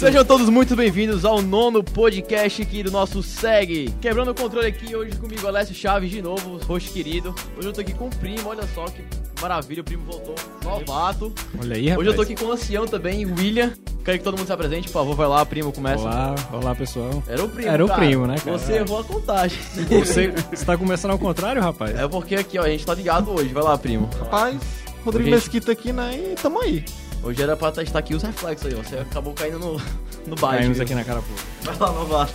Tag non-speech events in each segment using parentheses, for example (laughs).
Sejam todos muito bem-vindos ao nono podcast aqui do nosso SEG. Quebrando o controle aqui hoje comigo, Alessio Chaves, de novo, rosto querido. Hoje eu tô aqui com o primo, olha só que maravilha, o primo voltou, novato. Olha aí, rapaz. Hoje eu tô aqui com o ancião também, William. Quero que todo mundo se apresente, por favor, vai lá, primo, começa. Olá, olá pessoal. Era o primo, Era o cara. primo, né, cara? Você errou a contagem. (laughs) Você, você tá começando ao contrário, rapaz? É porque aqui, ó, a gente tá ligado hoje. Vai lá, primo. Rapaz, Rodrigo Gente. Mesquita aqui, né? E tamo aí. Hoje era pra testar aqui os reflexos aí, ó. Você acabou caindo no, no baixo. Caímos viu? aqui na cara pouco. Vai lá, novato.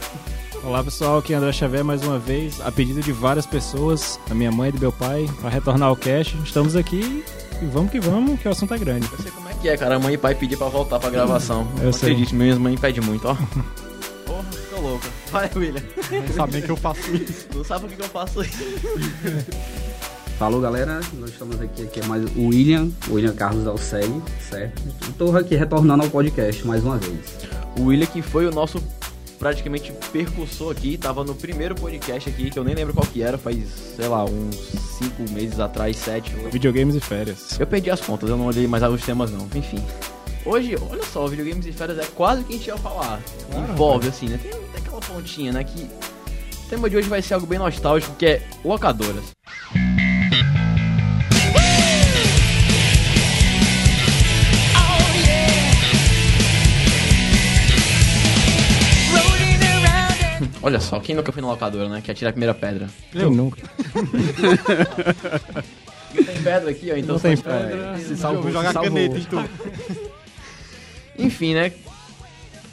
Olá pessoal, aqui é André Xavier mais uma vez, a pedido de várias pessoas, da minha mãe e do meu pai, pra retornar ao cast. Estamos aqui e vamos que vamos, que o assunto é grande. Eu sei como é que é, cara. A mãe e pai pedir pra voltar pra gravação. Eu Não sei. acredito, minha mãe pede muito, ó. Porra, ficou louca. Vai, William. Sabem que eu faço isso. Não sabe por que que eu faço isso. (laughs) Falou galera, nós estamos aqui, aqui é mais o William, o William Carlos Alceli, certo? Estou aqui retornando ao podcast mais uma vez. O William que foi o nosso praticamente percursor aqui, tava no primeiro podcast aqui, que eu nem lembro qual que era, faz, sei lá, uns 5 meses atrás, 7, 8. Videogames e férias. Eu perdi as contas, eu não olhei mais os temas não, enfim. Hoje, olha só, videogames e férias é quase o que a gente ia falar. Claro, Envolve, assim, né? Tem, tem aquela pontinha, né? Que o tema de hoje vai ser algo bem nostálgico, que é locadoras. Olha só, quem nunca foi na locadora, né? Que atira a primeira pedra. Quem nunca? (laughs) Tem pedra aqui, ó, então Não tem só- pedra. Se Vou salvou, jogar se salvou. caneta em tu. (laughs) Enfim, né?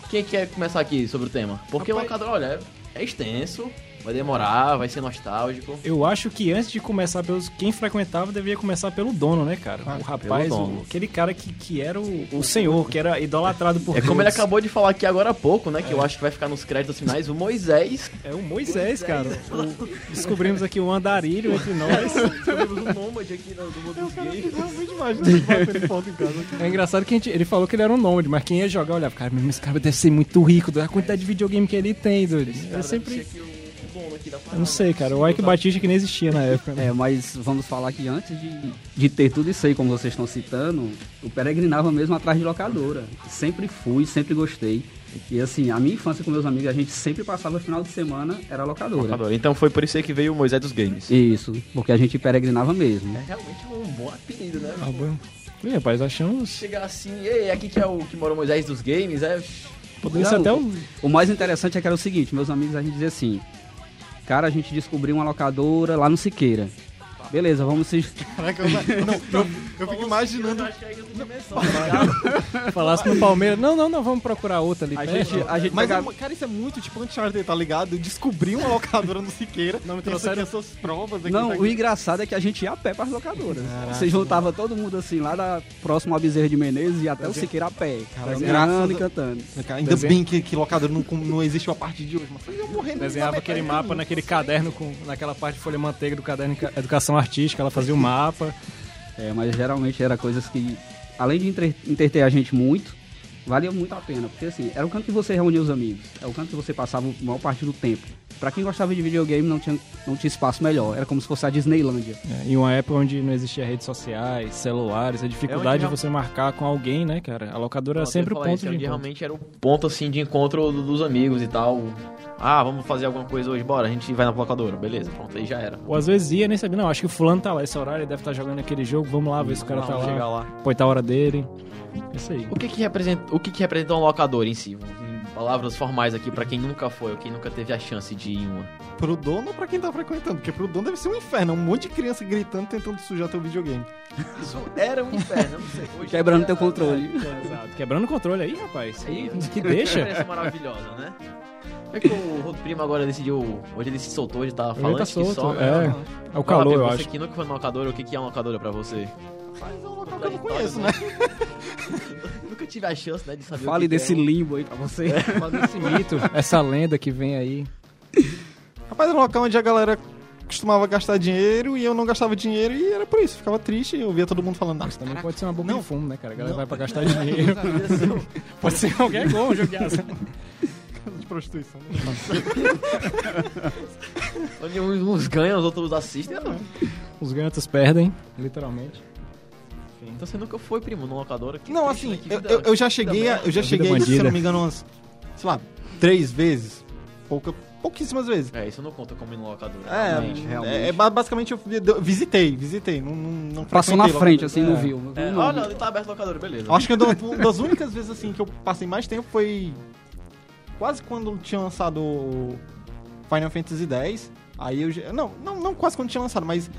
Quem quer começar aqui sobre o tema? Porque Rapaz- locadora, olha, é extenso, vai demorar, vai ser nostálgico. Eu acho que antes de começar pelos quem frequentava, deveria começar pelo dono, né, cara? Ah, o rapaz, o- aquele cara que, que era o, o senhor, que era idolatrado por É como ele acabou de falar aqui agora há pouco, né? Que eu acho que vai ficar nos créditos finais, o Moisés. É o Moisés, cara. O- descobrimos aqui um andarilho entre nós. (laughs) Temos um nômade aqui no, do mundo dos gays. Realmente imagina batendo foto em casa. É engraçado que a gente, ele falou que ele era um nômade, mas quem ia jogar olhava, cara, esse cara deve ser muito rico, da quantidade de videogame que ele tem, doido. Deve sempre. Aqui o da Eu não sei, cara. O Ike Batista que nem existia na época. né? É, mas vamos falar que antes de, de ter tudo isso aí, como vocês estão citando, eu peregrinava mesmo atrás de locadora. Sempre fui, sempre gostei. E assim, a minha infância com meus amigos, a gente sempre passava final de semana, era locadora. Locadora. Então foi por isso aí que veio o Moisés dos Games. Isso, porque a gente peregrinava mesmo. É realmente um bom apelido, né? Ah, bom. Ih, rapaz, achamos. Chegar assim, ei, aqui que é o que mora o Moisés dos Games, é. Poderia ser até um. O mais interessante é que era o seguinte, meus amigos, a gente dizia assim, cara, a gente descobriu uma locadora lá no Siqueira. Beleza, vamos se... Caraca, eu, não, eu, eu fico imaginando. (laughs) Falasse no Palmeiras. Não, não, não, vamos procurar outra ali. A gente, a gente Mas, pegava... cara, isso é muito tipo Uncharted, tá ligado? Descobri uma locadora no Siqueira. Não me trouxeram- essas provas aqui. Não, tá o engraçado é que a gente ia a pé para as locadoras. Caraca. Você juntava todo mundo assim, lá da próxima a Bezerra de Menezes e até o Siqueira a pé. Cara, e cantando. Cara, Ainda Desenho. bem que, que locadora não, não existe a partir de hoje, mas eu ia morrer no Desenhava aquele mapa naquele caderno, com, naquela parte de folha manteiga do caderno de Educação Artística. Ela fazia o mapa. É, mas geralmente era coisas que, além de entre- entreter a gente muito, valia muito a pena. Porque assim, era o canto que você reunia os amigos. É o canto que você passava a maior parte do tempo. Pra quem gostava de videogame, não tinha, não tinha espaço melhor. Era como se fosse a Disneylândia. É, em uma época onde não existia redes sociais, celulares, a dificuldade É de você marcar com alguém, né, cara? A locadora era sempre o ponto de onde encontro. realmente era o ponto assim de encontro do- dos amigos e tal. Ah, vamos fazer alguma coisa hoje, bora, a gente vai na locadora, beleza, pronto, aí já era. Ou às vezes ia, nem sabia, não, acho que o fulano tá lá, esse horário ele deve estar jogando aquele jogo, vamos lá ver se o cara tá lá. chegar lá. Põe tá a hora dele. Isso aí. O que que representa, o que que representa um locador em si? Palavras formais aqui pra quem nunca foi ou quem nunca teve a chance de ir em uma. Pro dono ou pra quem tá frequentando? Porque pro dono deve ser um inferno. Um monte de criança gritando, tentando sujar teu videogame. Isso era um inferno, não sei. Hoje Quebrando é- teu controle. Exato. Quebrando o controle aí, rapaz. Aí, Que, que Que deixa. experiência maravilhosa, né? É que o Rodrigo Primo agora decidiu. Hoje ele se soltou, ele tá Ele falando tá que solto, só. é. né? É o Fala, calor, eu você acho. que nunca foi numa locadora, o que que é uma locadora pra você? Mas é um local que eu não conheço, né? (laughs) Nunca tive a chance, né, de saber Fale que desse é. limbo aí pra você. Fala desse (laughs) mito, essa lenda que vem aí. Rapaz, era um local onde a galera costumava gastar dinheiro e eu não gastava dinheiro e era por isso. Ficava triste eu via todo mundo falando, nossa, Também também pode ser uma bomba Não. de fumo, né, cara? A galera Não. vai pra gastar dinheiro. (laughs) pode ser qualquer coisa, um jogo de prostituição. Onde uns ganham, os outros assistem. Não. Os ganhos perdem, literalmente. Então você nunca foi, primo, no locadora? Que Não, triste, assim, né? Que eu, eu- já cheguei a, eu já cheguei, a ir, se eu não me engano, umas, sei lá, três vezes. Pouca, pouquíssimas vezes. É, isso não conta como ir no locadora. É, realmente. realmente. é, é, ba- basicamente eu vi- eu visitei, visitei, não, não, não Passou na frente, locadora. assim, É. não viu. É, Não, olha, ele tá aberto no locadora, beleza. Acho que uma uma das únicas vezes assim que eu passei mais tempo foi quase quando tinha lançado Final Fantasy X. Aí eu já, não, não, não quase quando tinha lançado, mas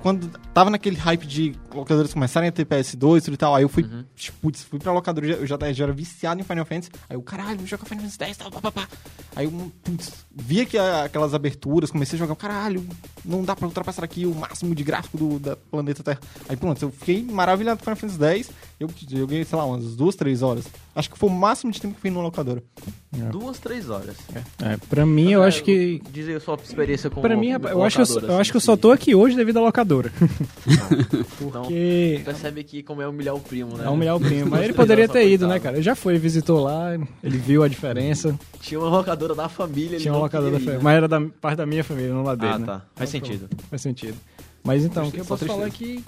quando tava naquele hype de locadoras começarem a ter PS2 e tudo e tal, aí eu fui, Uhum. tipo, putz, fui pra locadora, eu já, eu já, era viciado em Final Fantasy. Aí eu, caralho, vou jogar Final Fantasy X, tal, papapá. Aí eu, putz, via que aquelas aberturas, comecei a jogar, caralho, não dá pra ultrapassar aqui o máximo de gráfico do da planeta Terra. Aí pronto, eu fiquei maravilhado com Final Fantasy X. Eu joguei, sei lá, umas duas, três horas. Acho que foi o máximo de tempo que eu fui numa locadora. Duas, três horas. É, pra mim, eu acho que. Diz aí a sua experiência com Pra mim, eu acho que eu, só- locadora, eu acho que eu assim, só tô aqui hoje devido à locadora. (laughs) Então, Porque percebe aqui como é humilhar o primo, né? é humilhar o primo. (laughs) Mas ele poderia ter ido, né, cara? Ele já foi, visitou lá, ele viu a diferença. Tinha uma locadora da família. ele Tinha uma locadora da família. né? Mas era da parte da minha família, não lá dele. Ah, né? tá. Faz sentido. Faz sentido. Mas então, o que eu posso falar é que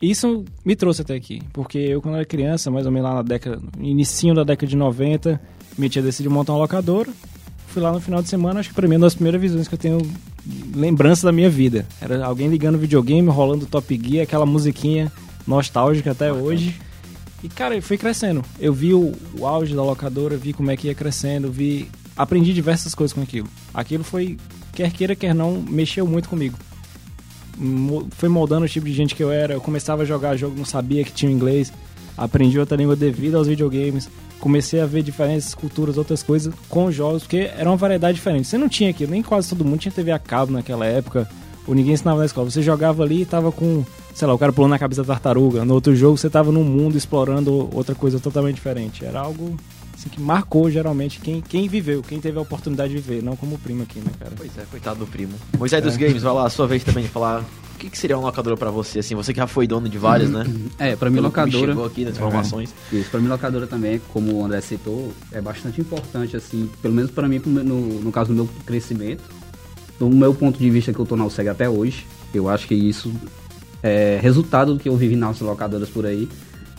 isso me trouxe até aqui. Porque eu, quando era criança, mais ou menos lá na década, no inicinho da década de 90, minha tia decidiu montar uma locadora. Fui lá no final de semana, acho que pra mim é uma das primeiras visões que eu tenho lembrança da minha vida. Era alguém ligando videogame, rolando Top Gear, aquela musiquinha nostálgica até hoje. E, cara, foi crescendo. Eu vi o, o auge da locadora, vi como é que ia crescendo, vi... Aprendi diversas coisas com aquilo. Aquilo foi, quer queira, quer não, mexeu muito comigo. Foi moldando o tipo de gente que eu era. Eu começava a jogar jogo, não sabia que tinha inglês. Aprendi outra língua devido aos videogames. Comecei a ver diferentes culturas, outras coisas com jogos, porque era uma variedade diferente. Você não tinha aquilo, nem quase todo mundo tinha TV a cabo naquela época, ou ninguém ensinava na escola. Você jogava ali e tava com, sei lá, o cara pulando na cabeça da tartaruga. No outro jogo você tava num mundo explorando outra coisa totalmente diferente. Era algo assim, que marcou geralmente quem, quem viveu, quem teve a oportunidade de viver, não como o primo aqui, né, cara? Pois é, coitado do primo. Moisés dos Games, vai lá, a sua vez também de falar. O que, que seria uma locadora pra você, assim? Você que já foi dono de várias, né? (clears throat) É, pra mim Pelo me locadora... chegou aqui nas informações. Isso, pra mim locadora também, como o André citou, é bastante importante, assim, pelo menos pra mim, no, no caso do meu crescimento, do meu ponto de vista que eu tô na USEG até hoje, eu acho que isso é resultado do que eu vivi nas locadoras por aí,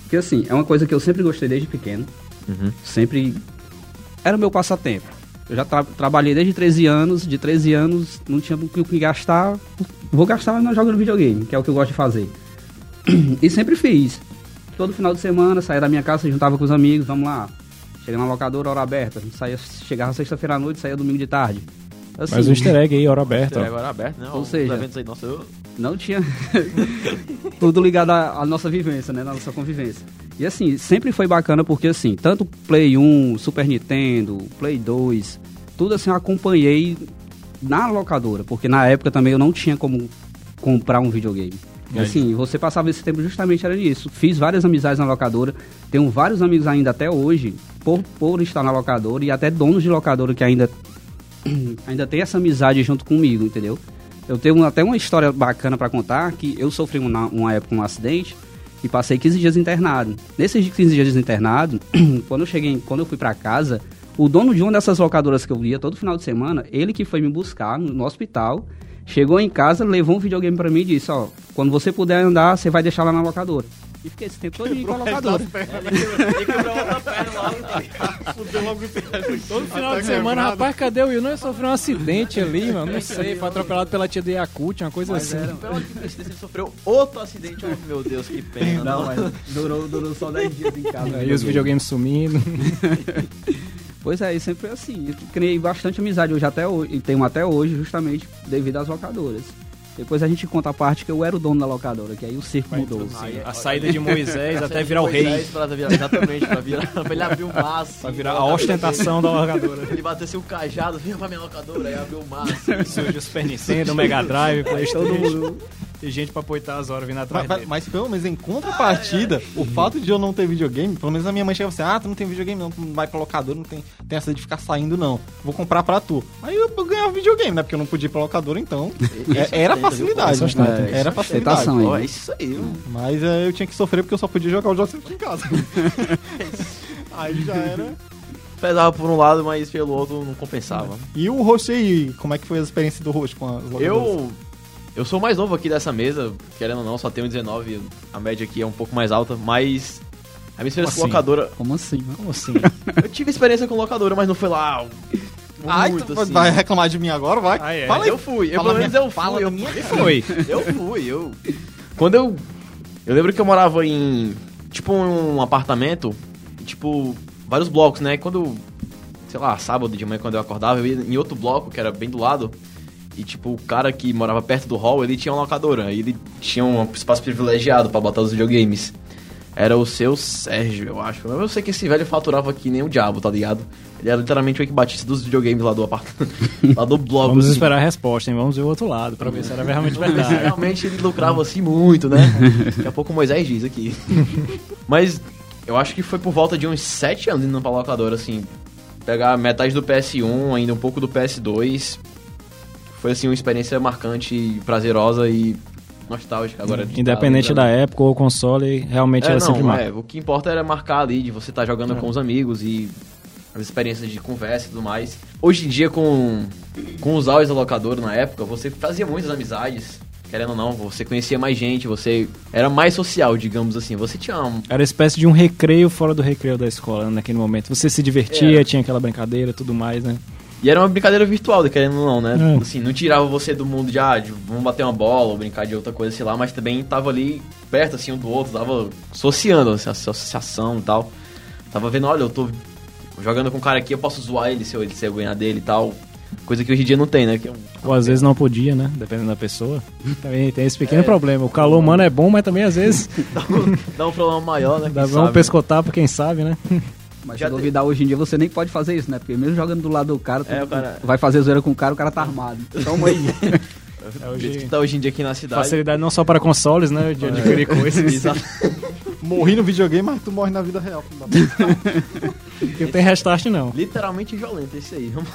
porque assim, é uma coisa que eu sempre gostei desde pequeno, Uhum. sempre era o meu passatempo. Eu já tra- trabalhei desde 13 anos, de 13 anos não tinha o que- gastar, vou gastar mas jogando videogame, que é o que eu gosto de fazer. (clears throat) E sempre fiz. Todo final de semana, saía da minha casa, se juntava com os amigos, vamos lá. Chega na locadora, hora aberta. Saía, chegava sexta-feira à noite, saía domingo de tarde. Assim, Mas o easter egg aí, hora aberta. ó. Agora aberto, né? Ou Os seja- eventos aí, nossa, eu... não tinha (laughs) tudo ligado à, à nossa vivência, né? Na nossa convivência. E assim, sempre foi bacana porque assim, tanto Play 1, Super Nintendo, Play 2, tudo assim eu acompanhei na locadora, porque na época também eu não tinha como comprar um videogame. E assim, você passava esse tempo justamente era nisso. Fiz várias amizades na locadora, tenho vários amigos ainda até hoje, por, por estar na locadora, e até donos de locadora que ainda (clears throat) ainda tem essa amizade junto comigo, entendeu? Eu tenho até uma história bacana pra contar, que eu sofri uma, uma época um acidente e passei 15 dias internado. Nesses 15 dias internado, (clears throat) quando eu cheguei, quando eu fui pra casa, o dono de uma dessas locadoras que eu ia todo final de semana, ele que foi me buscar no, hospital, chegou em casa, levou um videogame pra mim e disse, ó, quando você puder andar, você vai deixar lá na locadora. E fiquei esse tempo todo com a locadora. Fudeu logo o. Todo final de semana, rapaz, cadê o Will? Não, ele sofreu um acidente ali, mano. Não sei, foi atropelado pela tia do Yakut, uma coisa assim. Pelo que tristeza, ele sofreu outro acidente. Oh, meu Deus, que pena. Não, mas durou, durou só 10 dias em casa. Aí os videogames sumindo. (laughs) Pois é, e sempre foi assim. Eu criei bastante amizade hoje até hoje, e tenho até hoje, justamente devido às locadoras. Depois a gente conta a parte que eu era o dono da locadora, que aí o circo mudou. A saída de Moisés até virar o rei. Pra virar, exatamente, pra, virar, (laughs) pra ele abrir o maço. Pra virar a ostentação da locadora. Ele batesse o cajado, vinha pra minha locadora, aí abriu o maço. Surge o Super Nintendo, o Mega Drive, Playstation. E gente pra poitar as horas vindo atrás Mas, mas, dele. mas pelo menos em contrapartida, o fato de eu não ter videogame, pelo menos a minha mãe chega assim, ah, tu não tem videogame não, tu não vai pra locadora, não tem, tem essa de ficar saindo não, vou comprar pra tu. Aí eu, eu ganhava videogame, né, porque eu não podia ir pra locadora então, é- era facilidade, Isso ostenta, né? era facilidade. aí. Ó, é isso aí, mano. Mas é, eu tinha que sofrer porque eu só podia jogar os jogos sempre em casa. (laughs) Aí já era. Pesava por um lado, mas pelo outro não compensava. E o host aí, como é que foi a experiência do host com as locadoras? Eu Eu sou o mais novo aqui dessa mesa, querendo ou não, só tenho 19, a média aqui é um pouco mais alta, mas a minha experiência com assim? locadora. Como assim? Como assim? (laughs) Eu tive experiência com locadora, mas não foi lá. Ai, muito tu assim. vai reclamar de mim agora, vai. Ah, é. Fala aí. Eu fui, eu Fala pelo menos minha- eu fui. fala eu, minha eu fui. (laughs) Eu fui, eu. Quando eu. Eu lembro que eu morava em. Tipo, um apartamento. Tipo, vários blocos, né? Quando. Sei lá, sábado de manhã, quando eu acordava, eu ia em outro bloco, que era bem do lado. E, tipo, o cara que morava perto do hall, ele tinha uma locadora. Ele tinha um espaço privilegiado pra botar os videogames. Era o seu Sérgio, eu acho. Eu sei que esse velho faturava aqui nem o diabo, tá ligado? Ele era literalmente o Eike Batista dos videogames lá do apartamento. (laughs) lá do bloco. Vamos assim. esperar a resposta, hein? Vamos ver o outro lado pra ver se era realmente verdade. realmente ele lucrava assim muito, né? (laughs) Daqui a pouco o Moisés diz aqui. (laughs) Mas eu acho que foi por volta de uns 7 anos indo pra locadora, assim. Pegar metade do PS1, ainda um pouco do PS2. Foi assim uma experiência marcante, e prazerosa e nostálgica agora. de Independente tá da época ou console, realmente É, era não, sempre marca. é, o que importa era marcar ali, de você estar jogando com os amigos e as experiências de conversa e tudo mais. Hoje em dia, com, com os áudios da locadora na época, você fazia muitas amizades. Querendo ou não, você conhecia mais gente, você era mais social, digamos assim. Você tinha um, Era espécie de um recreio fora do recreio da escola, né, naquele momento. Você se divertia, É. tinha aquela brincadeira e tudo mais, né? E era uma brincadeira virtual, querendo ou não, né? É. Assim, não tirava você do mundo de, ah, de vamos bater uma bola ou brincar de outra coisa, sei lá, mas também tava ali perto, assim, um do outro, tava associando, assim, associação e tal. Tava vendo, olha, eu tô jogando com um cara aqui, eu posso zoar ele se eu, se eu ganhar dele e tal. Coisa que hoje em dia não tem, né? Que é um- Ou às vezes não podia, né? Dependendo da pessoa. (laughs) Também tem esse pequeno É. problema. O calor humano é bom, mas também às vezes (laughs) dá, um, dá um problema maior, né? dá quem um sabe. pescotar pra quem sabe, né? (laughs) Mas Já se duvidar hoje em dia você nem pode fazer isso, né? Porque mesmo jogando do lado do cara, tu É, cara- vai fazer zoeira com o cara, o cara tá armado. Toma (laughs) aí. É jeito que hoje, tá hoje em dia aqui na cidade. facilidade não só para consoles, né? De adquirir coisas. (laughs) Exato. Morri no videogame, mas tu morre na vida real. não tem restart, não. Literalmente violento esse aí. Vamos...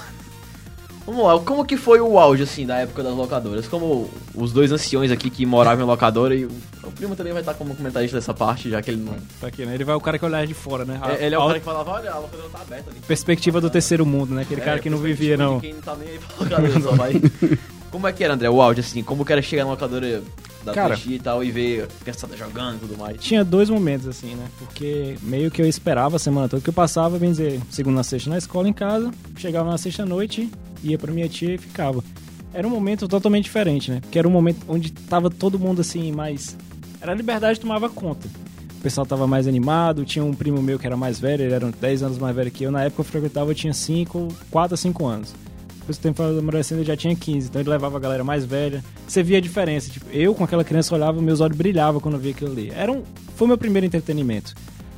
Vamos lá, como que foi o auge, assim, da época das locadoras? Como os dois anciões aqui que moravam em locadora e o, primo também vai estar como comentarista dessa parte, já que ele não... Tá aqui, né? Ele vai o cara que olhar de fora, né? É, ele é o a cara que falava, olha, a locadora tá aberta ali. perspectiva do terceiro mundo, né? Aquele É, cara que não vivia, não. Quem não tá nem aí pra locadora, só vai... (laughs) Como é que era, André, o áudio, assim? Como que era chegar na locadora da Cara. e tal e ver a criançada jogando e tudo mais? Tinha dois momentos, assim, né? Porque meio que eu esperava a semana toda, que eu passava, bem dizer, segunda na sexta na escola em casa, chegava na sexta-noite, ia pra minha tia e ficava. Era um momento totalmente diferente, né? Porque era um momento onde tava todo mundo, assim, mais... Era a liberdade tomava conta. O pessoal tava mais animado, tinha um primo meu que era mais velho, ele era 10 anos mais velho que eu. Na época eu frequentava, eu tinha 5, 4 a 5 anos. Depois do tempo amadurecendo, ele já tinha 15, então ele levava a galera mais velha. Você via a diferença, tipo, eu com aquela criança olhava, meus olhos brilhavam quando eu via aquilo ali. Era um, foi meu primeiro entretenimento.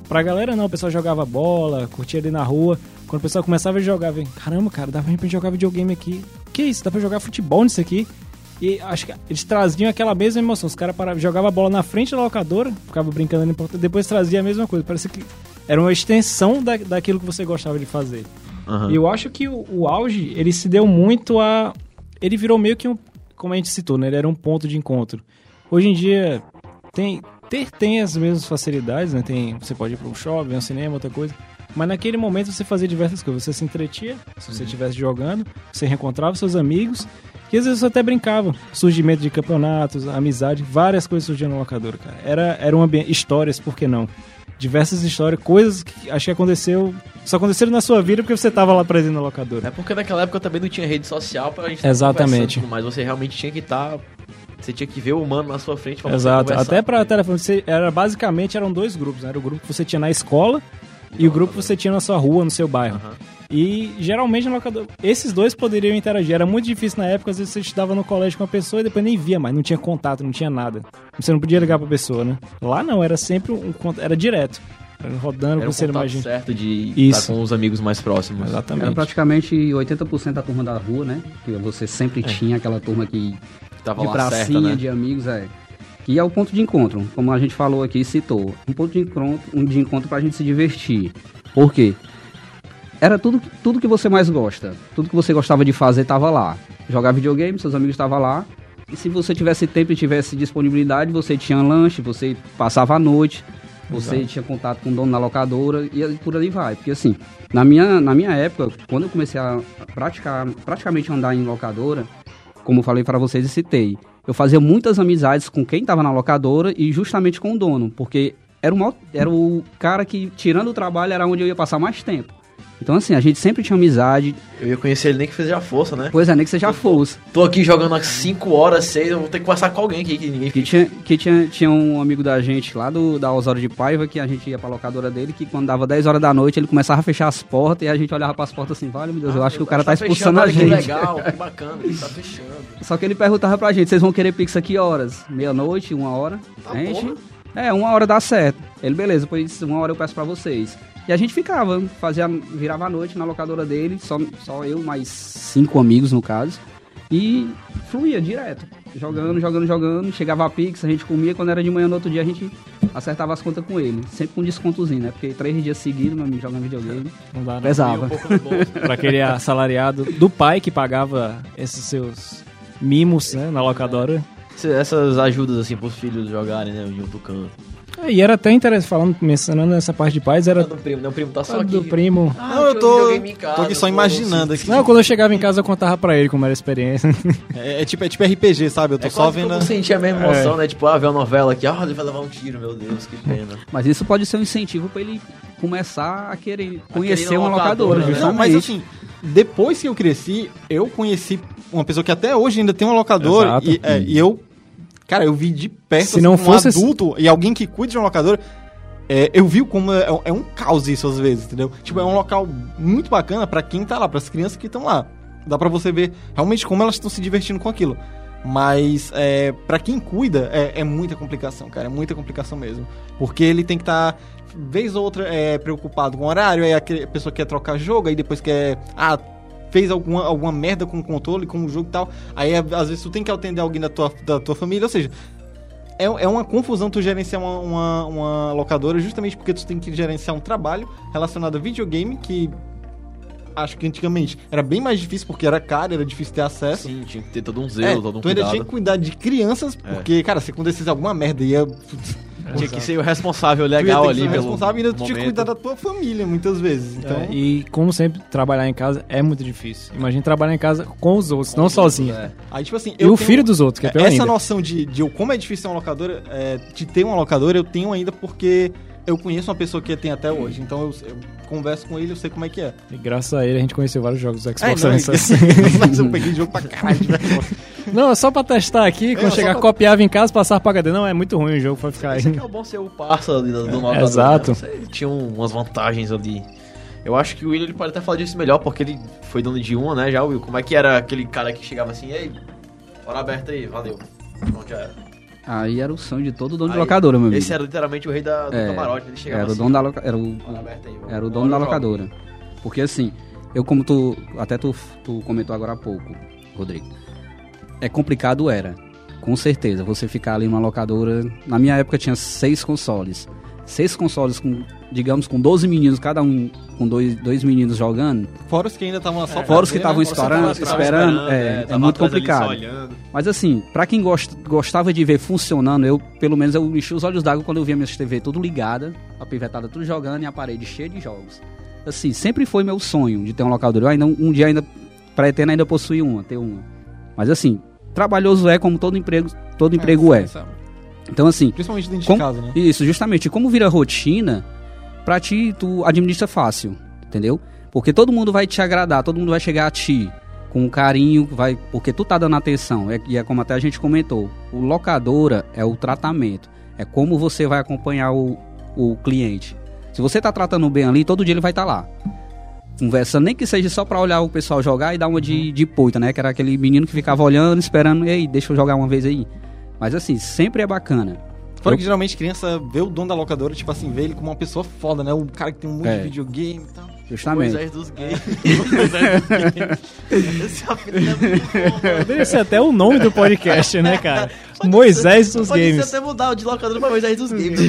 Pra galera não, o pessoal jogava bola, curtia ali na rua. Quando o pessoal começava a jogar, vem, caramba, cara, dá pra gente jogar videogame aqui. Que isso? Dá pra jogar futebol nisso aqui? E acho que eles traziam aquela mesma emoção. Os caras jogavam a bola na frente da locadora, ficavam brincando ali depois trazia a mesma coisa. Parecia que era uma extensão da, daquilo que você gostava de fazer. Aham. E eu acho que o, o auge, ele se deu muito a... Ele virou meio que um... Como a gente citou, né? Ele era um ponto de encontro. Hoje em dia, tem, ter, tem as mesmas facilidades, né? Tem, você pode ir para um shopping, um cinema, outra coisa. Mas naquele momento você fazia diversas coisas. Você se entretia, se você estivesse jogando, você reencontrava seus amigos. E às vezes você até brincava. Surgimento de campeonatos, amizade, várias coisas surgiam no locador, cara. Era, era um ambiente... Histórias, por que não? Diversas histórias, coisas que acho que aconteceu... Só aconteceram na sua vida porque você tava lá presente na locadora. É porque naquela época também não tinha rede social pra gente Exatamente. Mas você realmente tinha que estar. Você tinha que ver o humano na sua frente pra Exato. Até pra ele. telefone, você, era, basicamente eram dois grupos. Né? Era o grupo que você tinha na escola e o grupo você tinha na sua rua, no seu bairro. Aham. E geralmente no locador, esses dois poderiam interagir. Era muito difícil na época, às vezes você estudava no colégio com a pessoa e depois nem via mais, não tinha contato, não tinha nada. Você não podia ligar pra pessoa, né? Lá não, era sempre um contato, era direto. Era rodando, Era o você imagina. certo de Isso. estar com os amigos mais próximos. Exatamente. Era praticamente 80% da turma da rua, né? Que você sempre tinha aquela turma que Tava de lá pracinha, certa, né? de amigos, é. Que é o ponto de encontro, como a gente falou aqui e citou. Um ponto de encontro, um de encontro pra gente se divertir. Por quê? Era tudo, tudo que você mais gosta. Tudo que você gostava de fazer tava lá. Jogar videogame, seus amigos estavam lá. E se você tivesse tempo e tivesse disponibilidade, você tinha lanche, você passava a noite, você Exato. tinha contato com o dono da locadora e por ali vai. Porque assim, na minha, na minha época, quando eu comecei a praticar, praticamente andar em locadora, como eu falei para vocês e citei, eu fazia muitas amizades com quem tava na locadora e justamente com o dono, porque era era o cara que, tirando o trabalho, era onde eu ia passar mais tempo. Então, assim, a gente sempre tinha amizade. Eu ia conhecer ele nem que fizesse a força, né? Pois é, nem que já fosse. Tô aqui jogando há 5 horas, 6, eu vou ter que conversar com alguém aqui que ninguém Que tinha, que tinha, tinha um amigo da gente lá do, da Osório de Paiva, que a gente ia pra locadora dele, que quando dava 10 horas da noite, ele começava a fechar as portas e a gente olhava pras portas assim, vale, meu Deus, eu acho que o cara tá expulsando a Que gente. legal, que bacana, ele tá fechando. (laughs) Só que ele perguntava pra gente, vocês vão querer pix aqui horas? Meia-noite, uma hora? Tá gente, porra. é, uma hora dá certo. Ele, beleza, depois uma hora eu peço pra vocês. E a gente ficava, fazia, virava a noite na locadora dele, só, só eu, mais cinco amigos no caso. E fluía direto, jogando, jogando, jogando. Chegava a Pix, a gente comia, quando era de manhã no outro dia a gente acertava as contas com ele. Sempre com descontozinho, né? Porque três dias seguidos, meu amigo, jogando videogame, Não dá, não. Um pesava. bolso. (laughs) Pra aquele assalariado do pai que pagava esses seus mimos, né, na locadora. Essas ajudas, assim, pros filhos jogarem, né, outro canto. É, E era até interessante, falando, mencionando essa parte de pais, era do primo, né? O primo tá só aqui. do primo. Ah, não, eu tô, em casa, tô aqui só imaginando aqui. Não, quando eu chegava em casa eu contava pra ele como era a experiência. (laughs) É, é tipo, é tipo RPG, sabe? Eu tô É só vendo. como sentir a mesma emoção, né? Tipo, ah, ver uma novela aqui, ah, ele vai levar um tiro, meu Deus, que pena. Mas isso pode ser um incentivo pra ele começar a querer conhecer querer ir uma locadora, locadora, né? Não, justamente. mas assim, depois que eu cresci, eu conheci uma pessoa que até hoje ainda tem uma locadora Exato. e, é, e eu, cara, eu vi de perto Se não assim, fosse um adulto e alguém que cuida de uma locadora. é, eu vi como é, é um caos isso às vezes, entendeu? Tipo, é um local muito bacana pra quem tá lá, pras crianças que estão lá. Dá pra você ver realmente como elas estão se divertindo com aquilo. Mas é, para quem cuida, é, é muita complicação, cara. É muita complicação mesmo. Porque ele tem que estar, vez ou outra, é, preocupado com o horário, aí a pessoa quer trocar jogo, aí depois quer. Ah, fez alguma, alguma merda com o controle, com o jogo e tal. Aí às vezes tu tem que atender alguém da tua, da tua família, ou seja. É, é uma confusão tu gerenciar uma, uma, uma locadora justamente porque tu tem que gerenciar um trabalho relacionado a videogame que acho que antigamente era bem mais difícil porque era caro, era difícil ter acesso. Sim, tinha que ter todo um É, zelo, todo um tu ainda cuidado. tinha que cuidar de crianças, É. porque, cara, se acontecesse alguma merda, ia. Tinha que ser o responsável tu ia legal ali ser pelo responsável e ainda tu tinha que cuidar da tua família, muitas vezes. Então, É, e como sempre, trabalhar em casa é muito difícil. Imagina trabalhar em casa com os outros, não sozinho. É. aí, tipo assim. E eu o filho dos outros, que é pior Essa ainda. noção de, de como é difícil ter uma locadora, é, de ter uma locadora, eu tenho ainda porque eu conheço uma pessoa que tem até hoje. Então eu, eu converso com ele, eu sei como é que é. E graças a ele a gente conheceu vários jogos do É, Xbox não, 360. (laughs) mas eu peguei jogo pra caralho. de Xbox. (laughs) Não, é só pra testar aqui, quando só chegar, pra- copiava em casa, passava pra HD. Não, é muito ruim o jogo, vai ficar aí. Isso aqui é o bom ser o parça ali do, do locador, exato. né? Tinha um- umas vantagens ali. Eu acho que o Will ele pode até falar disso melhor, porque ele foi dono de uma, né, já, Will? Como é que era aquele cara que chegava assim, ei, hora aberta aí, valeu. Pronto, já era. Aí era o sonho de todo dono de Aí, locadora, meu amigo. Esse era literalmente o rei da, do É, camarote, ele chegava Era o assim, dono da loca... era o aí, Era o dono da locadora. Porque assim, eu como tu. Até tu, tu comentou agora há pouco, Rodrigo. É complicado, era. Com certeza. Você ficar ali numa locadora. Na minha época tinha seis consoles. Seis consoles com, digamos, com 12 meninos, cada um com dois, dois meninos jogando. Fora os que ainda estavam só pra Fora os que estavam né? esperando, estavam esperando, é, é tava muito complicado. Mas assim, pra quem gosta, gostava de ver funcionando, eu, pelo menos, eu enchi os olhos d'água quando eu via minha TV tudo ligada, a pivetada tudo jogando e a parede cheia de jogos. Assim, sempre foi meu sonho de ter uma locadora. Eu ainda, um dia ainda pretendo ainda possuir uma, ter uma. Mas assim, trabalhoso é como todo emprego, todo emprego é. Então assim, Principalmente dentro Como- de casa, né? isso, justamente, como vira rotina, pra ti, tu administra fácil, entendeu? Porque todo mundo vai te agradar, todo mundo vai chegar a ti com carinho, vai, porque tu tá dando atenção. É, e é como até a gente comentou, o locadora é o tratamento, é como você vai acompanhar o, o cliente. Se você tá tratando bem ali, todo dia ele vai estar lá. Conversando, nem que seja só pra olhar o pessoal jogar e dar uma de, de poita, né? Que era aquele menino que ficava olhando, esperando, ei, deixa eu jogar uma vez aí. Mas assim, sempre é bacana. Fora Eu- que geralmente criança vê o dono da locadora, tipo assim, vê ele como uma pessoa foda, né? O cara que tem um monte É. de videogame e tal. Justamente. Moisés dos gays. (laughs) Moisés dos gays. Esse é. Poderia ser até o nome do podcast, né, cara? (laughs) Moisés dos Pode Games. ser até mudar o de locador pra Moisés dos games.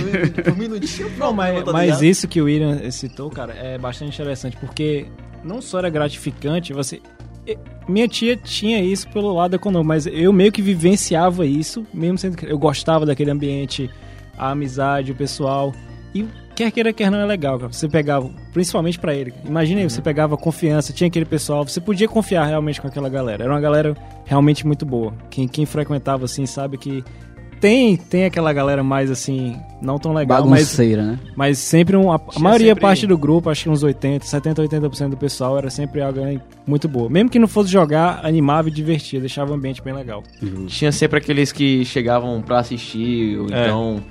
Por (laughs) um minutinho, Não, mas, tá mas isso que o William citou, cara, é bastante interessante, porque não só era gratificante, você. Minha tia tinha isso pelo lado econômico, mas eu meio que vivenciava isso, mesmo sendo que eu gostava daquele ambiente, a amizade, o pessoal. E quer queira, quer não, é legal, cara. Você pegava, principalmente pra ele. Imagina aí, você pegava confiança, tinha aquele pessoal, você podia confiar realmente com aquela galera. Era uma galera realmente muito boa. Quem, quem frequentava, assim, sabe que tem, tem aquela galera mais, assim, não tão legal, mas, Bagunceira, né? mas sempre um, a, a maioria, sempre- parte do grupo, acho que uns 80, 70, 80% do pessoal era sempre alguém muito boa. Mesmo que não fosse jogar, animava e divertia, deixava o ambiente bem legal. Tinha sempre aqueles que chegavam pra assistir, ou É. então.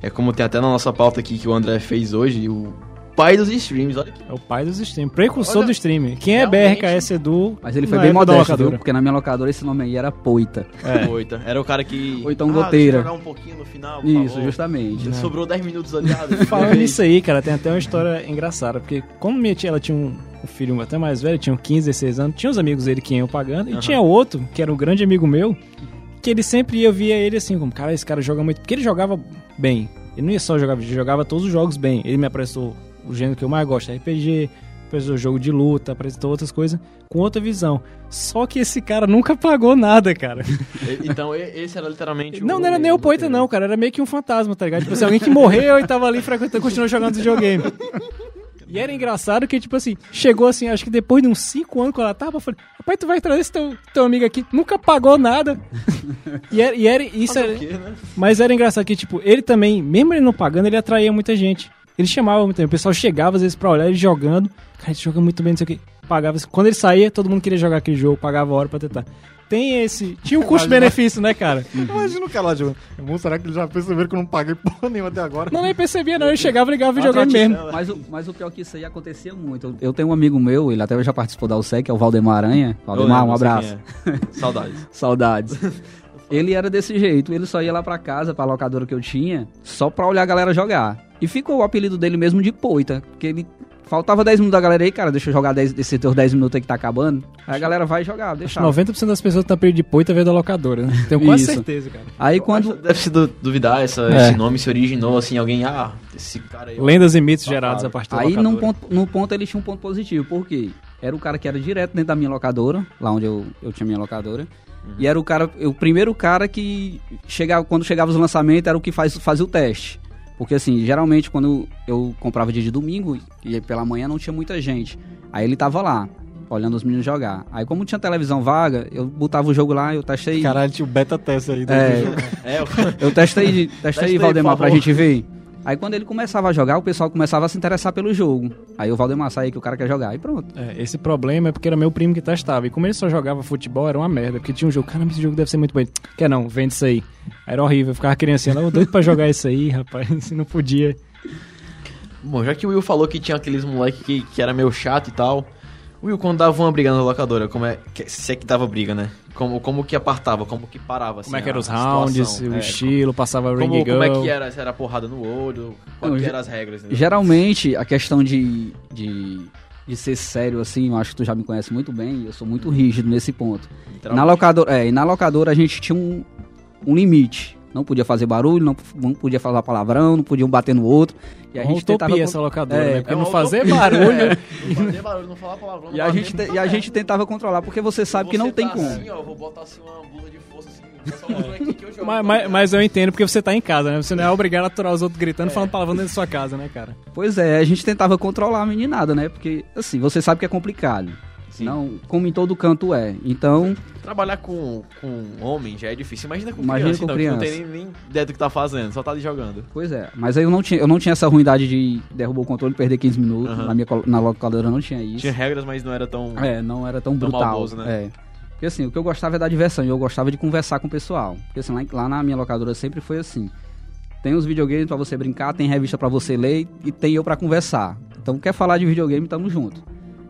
É como tem até na nossa pauta aqui que o André fez hoje, o pai dos streams. Olha que É o pai dos streams, precursor Olha, do streaming. Quem é realmente- BRKS Edu? Mas ele foi na bem modesto, viu? Porque na minha locadora esse nome aí era Poita. É. Oita. Era o cara que. Então ah, goteira. jogar um pouquinho no final. por Isso, favor. justamente. Sobrou 10 minutos ali. ah, (laughs) Falando nisso aí, cara, tem até uma história engraçada, porque como minha tia ela tinha um, um filho até mais velho, tinha uns 15, 16 anos, tinha os amigos dele que iam pagando, e Aham. tinha outro, que era um grande amigo meu, que ele sempre ia, eu via ele assim, como, cara, esse cara joga muito, porque ele jogava bem. Ele não ia só jogar vídeo, ele jogava todos os jogos bem. Ele me apresentou o gênero que eu mais gosto, RPG, apresentou jogo de luta, apresentou outras coisas, com outra visão. Só que esse cara nunca pagou nada, cara. Então esse era literalmente. Não, não era nem o poeta, não, cara. Era meio que um fantasma, tá ligado? Tipo assim, alguém que morreu e tava ali frequentando, continuou jogando videogame. E era engraçado que, tipo assim, chegou assim, acho que depois de uns 5 anos que ela tava, eu falei, rapaz, tu vai trazer esse teu, teu amigo aqui, nunca pagou nada. e era, e era isso era, né? mas era engraçado que, tipo, ele também, mesmo ele não pagando, ele atraía muita gente. Ele chamava muita gente. O pessoal chegava às vezes pra olhar ele jogando. Cara, ele joga muito bem, não sei o que. Pagava. Quando ele saía, todo mundo queria jogar aquele jogo, pagava hora pra tentar. Tem esse. Tinha um (laughs) custo-benefício, né, cara? Imagina o cara lá jogando. Irmão, será que eles já perceberam que eu não paguei porra nenhuma até agora? Não, nem percebia, não. Ele chegava e ligava o videogame mesmo. Mas o, mas o pior é que isso aí acontecia muito. Eu, eu tenho um amigo meu, ele até já participou da USEC, que é o Valdemar Aranha. Valdemar, um abraço. é. (laughs) Saudades. (laughs) Saudades. ele era desse jeito, ele só ia lá pra casa, pra locadora que eu tinha, só pra olhar a galera jogar. E ficou o apelido dele mesmo de Poita, porque ele faltava 10 minutos da galera aí, cara, deixa eu jogar 10, desses teus 10 minutos aí que tá acabando. Aí a galera vai jogar, deixa. 90% das pessoas que tá perdido de poita veio da locadora, né? Tenho quase Isso. certeza, cara. Aí Quando... quando Deve se du- duvidar, essa, É. esse nome se originou assim, alguém, ah, esse cara aí. Lendas e mitos gerados a partir da Aí num locadora. ponto, num ponto ele tinha um ponto positivo, porque era o cara que era direto dentro da minha locadora, lá onde eu, eu tinha minha locadora. E era o cara, o primeiro cara que chegava, quando chegava os lançamentos, era o que faz, fazia o teste. Porque assim, geralmente quando eu comprava dia de domingo e pela manhã não tinha muita gente. Aí ele tava lá, olhando os meninos jogar. Aí como tinha televisão vaga, eu botava o jogo lá, eu testei. Caralho, tinha o beta teste aí. do É. jogo. É, o- Eu testei, testei, Testei, Valdemar, pra gente ver. Aí quando ele começava a jogar, o pessoal começava a se interessar pelo jogo. Aí o Valdemar saía que o cara quer jogar. E pronto. É, esse problema é porque era meu primo que testava. E como ele só jogava futebol, era uma merda. Porque tinha um jogo, caramba, esse jogo deve ser muito bom. Quer não, vende isso aí. Era horrível, eu ficava criancinha, não, doido pra jogar isso aí, rapaz, (laughs) não podia. Bom, já que o Will falou que tinha aqueles moleque que, que era meio chato e tal. Will, quando dava uma briga na locadora, como é. que- Se é que dava briga, né? Como, como que apartava, como que parava, assim, Como é que eram os rounds, o É, estilo, passava ring Como, como é que era? Se era porrada no olho? Ge- eram as regras? né? Geralmente, a questão de, de, de ser sério, assim, eu acho que tu já me conhece muito bem. Eu sou muito rígido nesse ponto. Na locadora, é, e na locadora a gente tinha um, um limite. Não podia fazer barulho, não, não podia falar palavrão, não podia um bater no outro. E a gente tentava. essa locadora, É, né? Porque (laughs) é não fazer barulho. Não fazer barulho, não falar palavrão. E não a, gente te- e a gente tentava controlar, porque você sabe que não Você tem tá como. Assim, ó, vou botar assim uma blusa de força assim. Só aqui que eu jogo. mas, mas, mas eu entendo porque você tá em casa, né? Você não é obrigado a aturar os outros gritando, falando palavrão dentro da sua casa, né, cara? Pois é, a gente tentava controlar a meninada, né? Porque, assim, você sabe que é complicado. Sim. Não, como em todo canto é. Então, Trabalhar com, com homem já é difícil. Imagina com Imagina criança, com então, que não criança. tem nem, nem ideia do que tá fazendo, só tá ali jogando. pois é. Mas aí eu não tinha, eu não tinha essa ruindade de derrubar o controle e perder 15 minutos. Aham. Na minha na locadora não tinha isso. Tinha regras, mas não era tão. É, não era tão Tão brutal. maldoso, né? É. Porque assim, o que eu gostava é da diversão e eu gostava de conversar com o pessoal. Porque assim, lá, lá na minha locadora sempre foi assim. Tem os videogames pra você brincar, tem revista pra você ler e tem eu pra conversar. Então, quer falar de videogame, tamo junto.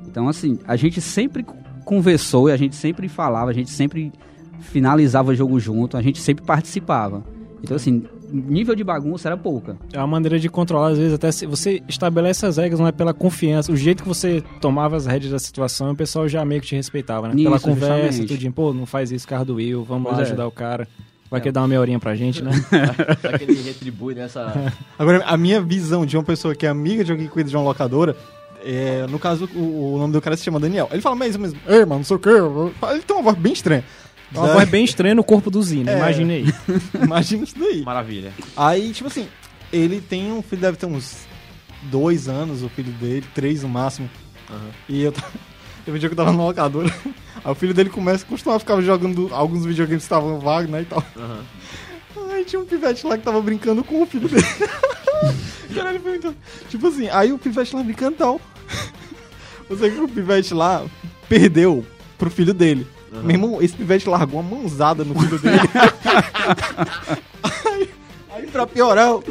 Então, assim, a gente sempre conversou e a gente sempre falava, a gente sempre finalizava o jogo junto, a gente sempre participava. Então, assim, nível de bagunça era pouca. É uma maneira de controlar, às vezes, até se você estabelece as regras, não é pela confiança. O jeito que você tomava as rédeas da situação, o pessoal já meio que te respeitava, né? pela Isso, conversa, justamente. tudinho. Pô, não faz isso, carro do Will, vamos lá é. ajudar o cara. Vai É. querer dar uma meia horinha pra gente, né? Aquele retribui nessa. (laughs) Agora, a minha visão de uma pessoa que é amiga de alguém que cuida de uma locadora, é, no caso, o, o nome do cara se chama Daniel. Ele fala mesmo, mesmo, ei, mano, não sei o quê. Ele tem uma voz bem estranha. É uma voz bem estranha no corpo do Zino, É. imagina aí. (laughs) Imagina isso daí. Maravilha. Aí, tipo assim, ele tem um filho, deve ter uns dois anos, o filho dele, três no máximo. Aham. E eu tava. (laughs) Teve um dia que eu tava no locador. (laughs) Aí o filho dele começa a costumar ficar jogando alguns videogames que estavam vagos, né? E tal. Aham. Aí tinha um pivete lá que tava brincando com o filho dele. Caralho, foi muito. Tipo assim, aí o pivete lá brincando e tal. Você que o pivete lá perdeu pro filho dele. Meu irmão, esse pivete largou uma mãozada no filho dele. (laughs) aí, pra piorar, o,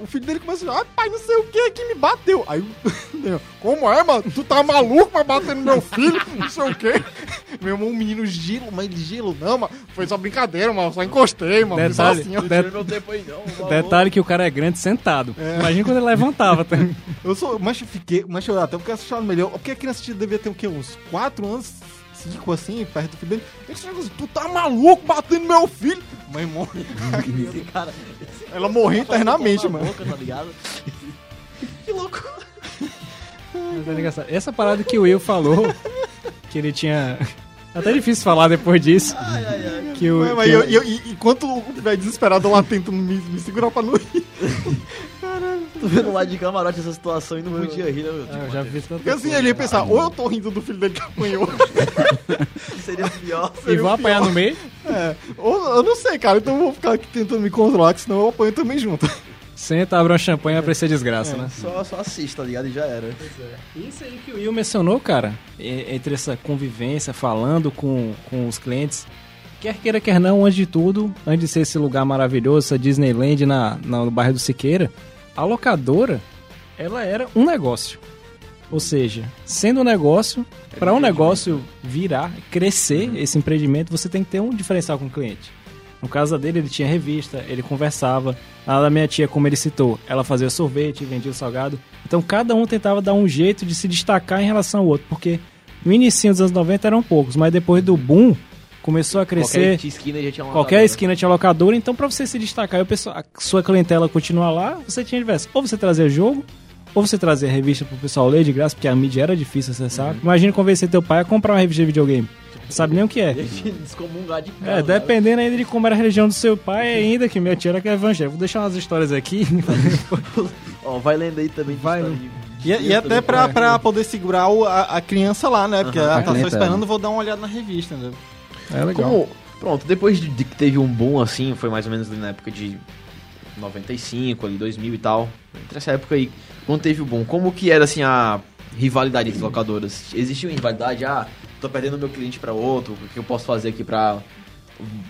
o filho dele começou a falar, ah, pai, não sei o que que me bateu. Aí, (laughs) como é, mano? Tu tá maluco pra bater no meu filho? Não sei o que. (laughs) Meu irmão, um menino gelo, mas de gelo não, mano. Foi só brincadeira, mano. Só encostei, mano. Detalhe, assim, de- meu tempo aí, não. favor. detalhe que o cara é grande sentado. Imagina quando ele levantava também. (laughs) Eu sou, mas eu fiquei, mas eu até porque assustado melhor, porque a criança devia ter o quê? Uns 4 anos, 5 assim, perto do filho dele. Ele chegou assim, tu tá maluco batendo meu filho? Irmão, Esse cara. (laughs) ela morreu internamente, Boca, mano. tá ligado? (laughs) que louco. Mas é. Essa parada que o Will falou, que ele tinha. (laughs) Até difícil falar depois disso. Ai, ai, ai. Que o, Mas, que eu, e- enquanto o velho desesperado lá tentando me, me segurar pra não Tô vendo lá de camarote essa situação e não podia rir, né, meu? Ah, eu já vi tanta Porque assim, coisa. ele ia pensar, ou eu tô rindo do filho dele que apanhou, (laughs) Seria pior. (laughs) E vou apanhar no meio. é, ou eu não sei, cara, então eu vou ficar aqui tentando me controlar, que senão eu apanho também junto. (laughs) Senta, abre uma champanhe e aprecia a desgraça, né? Só, só assiste, tá ligado? E já era. Isso aí que o Will mencionou, cara, entre essa convivência, falando com, com os clientes, quer queira, quer não, antes de tudo, antes de ser esse lugar maravilhoso, essa Disneyland na, na- no bairro do Siqueira, a locadora, ela era um negócio. Ou seja, sendo um negócio, para um negócio virar, crescer esse empreendimento, você tem que ter um diferencial com o cliente. No caso dele, ele tinha revista, ele conversava. A da minha tia, como ele citou, ela fazia sorvete, vendia o salgado. Então cada um tentava dar um jeito de se destacar em relação ao outro, porque no início dos anos 90 eram poucos, mas depois do boom começou a crescer. Qualquer esquina já tinha uma Qualquer locadora. esquina tinha locadora, então pra você se destacar e o pessoal, a sua clientela continuar lá, você tinha diversos. Ou você trazia jogo, ou você trazia revista pro pessoal ler de graça, porque a mídia era difícil acessar. Uhum. Imagina convencer teu pai a comprar uma revista de videogame. Não (laughs) sabe nem o que é. A descomungar de É, casa, né? dependendo ainda de como era a religião do seu pai, ainda que minha tia era que é evangélica. Vou deixar umas histórias aqui. (laughs) Ó, vai lendo aí também. de Vai, E, e até pra, pra poder segurar o- a, a criança lá, né? Porque ela A tá só esperando, vou dar uma olhada na revista, né? É legal. Como, pronto, depois de, de que teve um boom assim, foi mais ou menos na época de 95, ali 2000 e tal. Entre essa época aí, quando teve o boom, como que era assim a rivalidade entre locadoras? Existia uma rivalidade? Ah, tô perdendo meu cliente pra outro, o que eu posso fazer aqui pra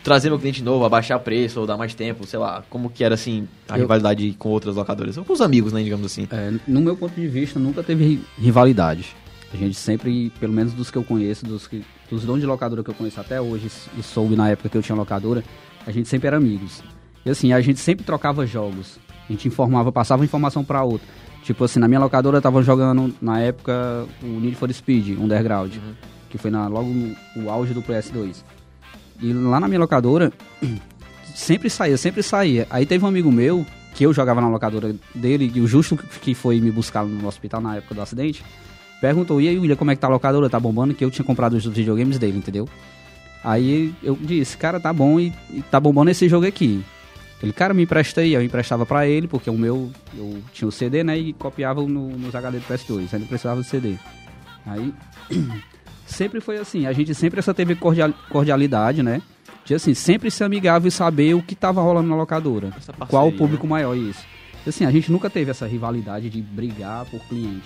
trazer meu cliente novo, abaixar preço ou dar mais tempo, sei lá. Como que era assim a Eu- rivalidade com outras locadoras? Ou com os amigos, né, digamos assim. É, no meu ponto de vista, nunca teve ri- rivalidade. A gente sempre, pelo menos dos que eu conheço, dos, que, dos donos de locadora que eu conheço até hoje e soube na época que eu tinha locadora, a gente sempre era amigos. E assim, a gente sempre trocava jogos. A gente informava, passava informação pra outro. Tipo assim, na minha locadora estavam jogando, na época, o Need for Speed, Underground, que foi na, logo o auge do PS2. E lá na minha locadora, (clears throat) sempre saía, sempre saía. Aí teve um amigo meu, que eu jogava na locadora dele, e o justo que foi me buscar no hospital na época do acidente, perguntou, e aí, William, como é que tá a locadora? Tá bombando? Que eu tinha comprado os videogames dele, entendeu? Aí eu disse, cara, tá bom e, e tá bombando esse jogo aqui. Ele, cara, me empresta aí. Eu emprestava pra ele, porque o meu, eu tinha o CD, né, e copiava no, nos HD do PS2, ainda precisava do CD. Aí, (clears throat) sempre foi assim, a gente sempre essa teve cordial- cordialidade, né? De assim, sempre ser amigável e saber o que tava rolando na locadora. Parceria, Qual o público maior isso. Assim, a gente nunca teve essa rivalidade de brigar por cliente.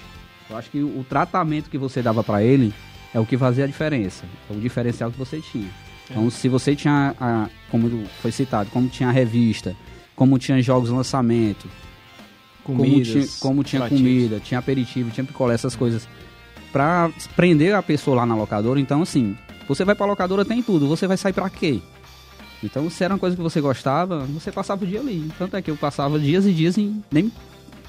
Eu acho que o, tratamento que você dava pra ele é o que fazia a diferença. É o diferencial que você tinha. Então, se você tinha, a, como foi citado, como tinha a revista, como tinha jogos lançamento, como tinha, como tinha comida, tinha aperitivo, tinha picolé, essas coisas. Pra prender a pessoa lá na locadora, então assim, você vai pra locadora, tem tudo, você vai sair pra quê? Então, se era uma coisa que você gostava, você passava o dia ali. Tanto é que eu passava dias e dias e nem,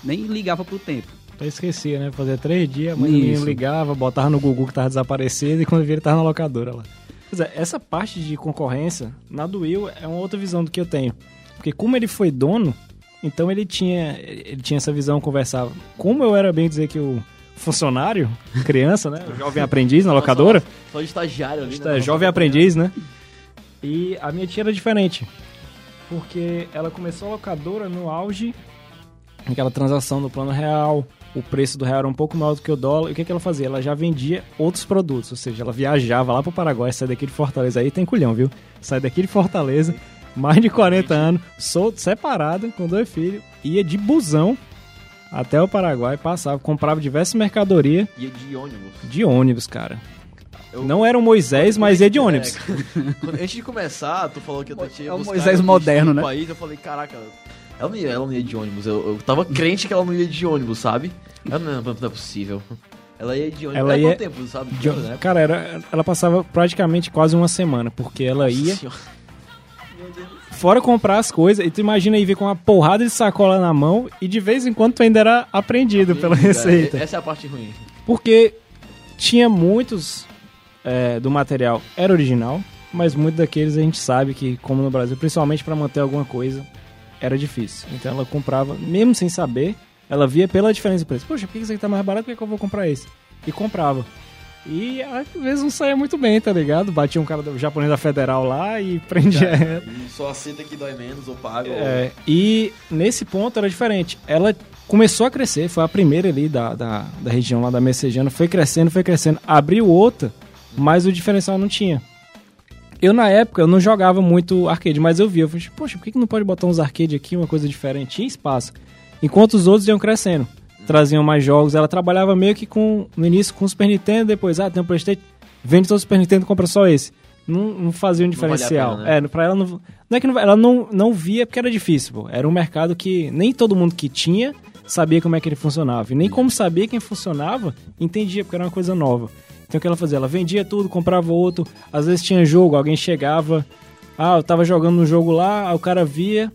nem ligava pro tempo. Eu esquecia, né? Fazia três dias, mas Isso. ligava, botava no Google que tava desaparecido e quando via ele tava na locadora lá. Pois é, essa parte de concorrência, na do Will, é uma outra visão do que eu tenho. Porque como ele foi dono, então ele tinha, ele tinha essa visão, conversava. Como eu era bem dizer que o funcionário, criança, né? O (laughs) jovem aprendiz na locadora, Só de estagiário ali. Está- né? jovem aprendiz, né? E a minha tia era diferente. Porque ela começou a locadora no auge, aquela transação no plano real, o preço do real era um pouco maior do que o dólar. E o que, que ela fazia? Ela já vendia outros produtos, ou seja, ela viajava lá pro Paraguai, sai daqui de Fortaleza. Aí tem culhão, viu? Sai daqui de Fortaleza, mais de 40 anos, solto, separada, com dois filhos, ia de busão até o Paraguai, passava, comprava diversas mercadorias Ia de ônibus. de ônibus, cara. Eu- Não era o Moisés, mas ia de ônibus. É, (laughs) antes de começar, tu falou que eu tinha É o Moisés moderno, no né? País, eu falei, caraca, ela não ia, ela não ia de ônibus. Eu, eu tava crente que ela não ia de ônibus, sabe? Ela não, não é possível. Ela ia de ônibus. Ela Era ia quanto tempo, sabe? De- né? Cara, era, ela passava praticamente quase uma semana, porque ela ia Senhora. fora comprar as coisas, e tu imagina aí ver com uma porrada de sacola na mão, e de vez em quando tu ainda era apreendido pela receita. Essa é a parte ruim. Porque tinha muitos é, do material, era original, mas muitos daqueles a gente sabe que, como no Brasil, principalmente para manter alguma coisa, era difícil. Então ela comprava, mesmo sem saber, ela via pela diferença de preço. Poxa, por que isso aqui tá mais barato? Por que que eu vou comprar esse? E comprava. E às vezes não saía muito bem, tá ligado? Batia um cara do japonês da Federal lá e (laughs) prendia ela. E só aceita que dói menos ou paga. É, e nesse ponto era diferente. Ela começou a crescer, foi a primeira ali da, da, da região lá da Messejana, foi crescendo, foi crescendo. Abriu outra, mas o diferencial não tinha. Eu, na época, eu não jogava muito arcade, mas eu via. Eu falei, poxa, por que que não pode botar uns arcade aqui, uma coisa diferente? Tinha espaço. Enquanto os outros iam crescendo, traziam mais jogos. Ela trabalhava meio que com, no início com o Super Nintendo, depois, ah, tem um Playstation, vende todo o Super Nintendo, compra só esse. Não, não fazia um Não diferencial. pena, né? É, pra ela não. Não é que não, ela não, não via porque era difícil, pô. Era um mercado que nem todo mundo que tinha sabia como é que ele funcionava. E nem como sabia quem funcionava, entendia, porque era uma coisa nova. Então o que ela fazia? Ela vendia tudo, comprava outro. Às vezes tinha jogo, alguém chegava. Ah, eu tava jogando no jogo lá, aí o cara via.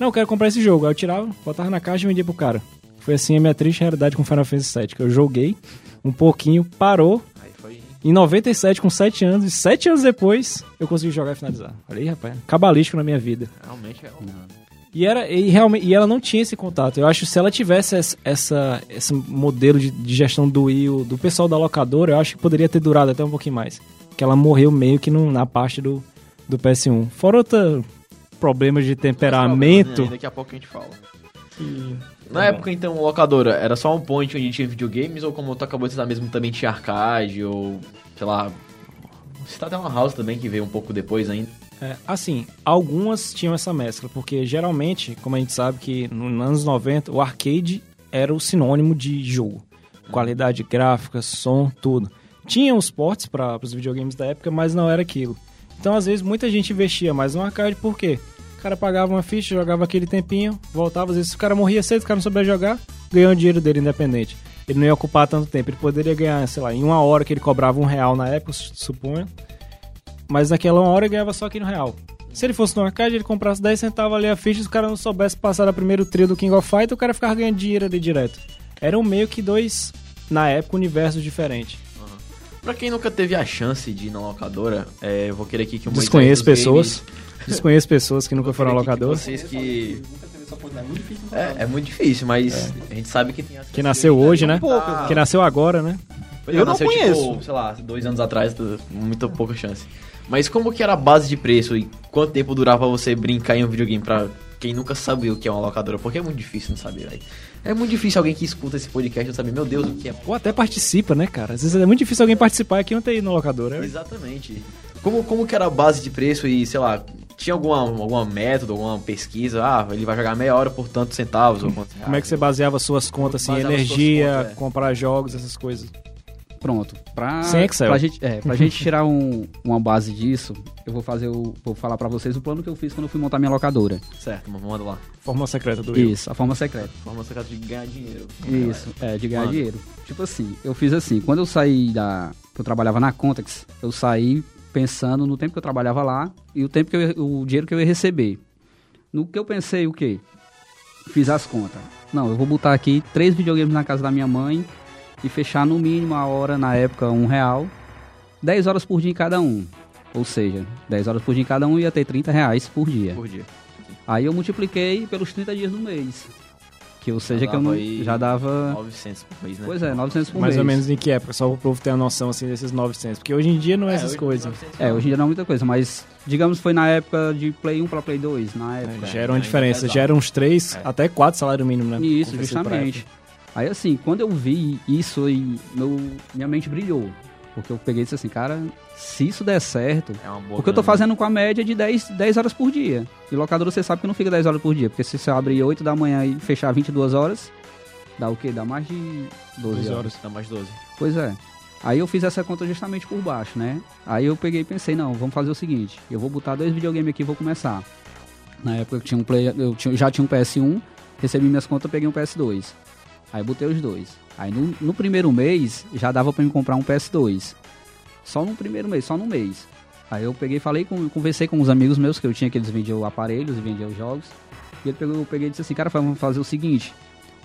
Não, eu quero comprar esse jogo. Aí eu tirava, botava na caixa e vendia pro cara. Foi assim a minha triste realidade com Final Fantasy VII, que eu joguei um pouquinho, parou. Aí foi. Em 97, com 7 anos, e 7 anos depois, eu consegui jogar e finalizar. Falei, "Ih, rapaz, cabalístico na minha vida. Realmente é. E, era, e, realmente, e ela não tinha esse contato. Eu acho que se ela tivesse essa, essa- esse modelo de, de gestão do Will, do pessoal da locadora, eu acho que poderia ter durado até um pouquinho mais. Que ela morreu meio que no- na parte do, do PS1. Fora outro problemas de temperamento. Né? Daqui a pouco a gente fala. Na época, então, locadora, era só um point onde tinha videogames, ou como tu acabou de citar mesmo, também tinha arcade, ou, sei lá... Citar até uma house também, que veio um pouco depois ainda. É, assim, algumas tinham essa mescla, porque geralmente, como a gente sabe que nos anos 90, o arcade era o sinônimo de jogo. Qualidade gráfica, som, tudo. Tinha os ports para os videogames da época, mas não era aquilo. Então, às vezes, muita gente investia mais no arcade, por quê? O cara pagava uma ficha, jogava aquele tempinho, voltava, às vezes o cara morria cedo, o cara não sabia jogar, ganhou o dinheiro dele independente. Ele não ia ocupar tanto tempo, ele poderia ganhar, sei lá, em uma hora que ele cobrava um real na época, suponho, mas naquela uma hora ele ganhava só aqui no real. Se ele fosse no arcade, ele comprasse 10 centavos ali a ficha, se o cara não soubesse passar da primeiro trio do King of Fight, o cara ficava ganhando dinheiro ali direto. Eram meio que dois, na época, universos diferentes. Pra quem nunca teve a chance de ir na locadora, é, eu vou querer aqui que o Desconheço pessoas. games- (laughs) Desconheço pessoas que nunca foram querer aqui que locador. Vocês que... É, é muito difícil, mas a gente sabe que tem as Que nasceu hoje, né? Que nasceu agora, né? Pois Eu é, não nasceu, conheço. Tipo, sei lá, dois anos atrás, muita pouca chance. Mas como que era a base de preço e quanto tempo durava você brincar em um videogame pra quem nunca sabia o que é uma locadora? Porque é muito difícil não saber, velho. É muito difícil alguém que escuta esse podcast não saber, meu Deus, o que é. Ou até participa, né, cara? Às vezes é muito difícil alguém participar aqui e não ter ido na locadora. É Exatamente. Como, como que era a base de preço e, sei lá, tinha alguma, alguma método, alguma pesquisa? Ah, ele vai jogar meia hora por tantos centavos ou quantos Como é que você baseava suas contas, assim, Baseava energia, contas, é. comprar jogos, essas coisas? Pronto. Pra, Sem Excel. Pra gente, é, pra gente (laughs) tirar um- uma base disso, eu vou fazer o, vou falar pra vocês o plano que eu fiz quando eu fui montar minha locadora. Certo, manda lá. Fórmula secreta do Will. Isso, a forma secreta. Forma secreta de ganhar dinheiro. Isso, é, de ganhar Mano. dinheiro. Tipo assim, eu fiz assim, quando eu saí da. que eu trabalhava na Contex, eu saí pensando no tempo que eu trabalhava lá e o tempo que eu, ia- o dinheiro que eu ia receber. No que eu pensei, o quê? Fiz as contas. Não, eu vou botar aqui três videogames na casa da minha mãe e fechar no mínimo a hora, na época, um real. 10 horas por dia em cada um. Ou seja, 10 horas por dia em cada um ia ter 30 reais por dia. Por dia. Aí eu multipliquei pelos 30 dias do mês. Que ou seja, que eu não, já dava 900 por mês, né? Pois é, 900 por Mais mês. ou menos em que época? Só para o povo ter a noção assim desses 900. Porque hoje em dia não é, essas hoje coisas. 900 É, hoje em dia não é muita coisa, mas digamos foi na época de Play 1 para Play 2, na época. É, já era uma ainda diferença. eram uns 3, É. até 4 salário mínimo, né? Isso, justamente. época. Aí assim, quando eu vi isso aí, meu, minha mente brilhou. Porque eu peguei e disse assim, cara, se isso der certo. É uma boa Porque eu tô grana. fazendo com a média de 10, 10 horas por dia. E locadora você sabe que não fica 10 horas por dia. Porque se você abrir 8 da manhã e fechar 22 horas, dá o quê? Dá mais de 12 12 horas. horas. Dá mais 12. Pois é. Aí eu fiz essa conta justamente por baixo, né? Aí eu peguei e pensei, não, vamos fazer o seguinte, eu vou botar dois videogames aqui e vou começar. Na época eu tinha um play, eu tinha- já tinha um PS1, recebi minhas contas, peguei um PS2. Aí botei os dois. Aí no, no primeiro mês já dava pra me comprar um PS2. Só no primeiro mês, só no mês. Aí eu peguei falei, com, conversei com uns amigos meus que eu tinha que eles vendiam aparelhos e vendiam jogos. E ele pegou, eu peguei e disse assim, cara, vamos fazer o seguinte,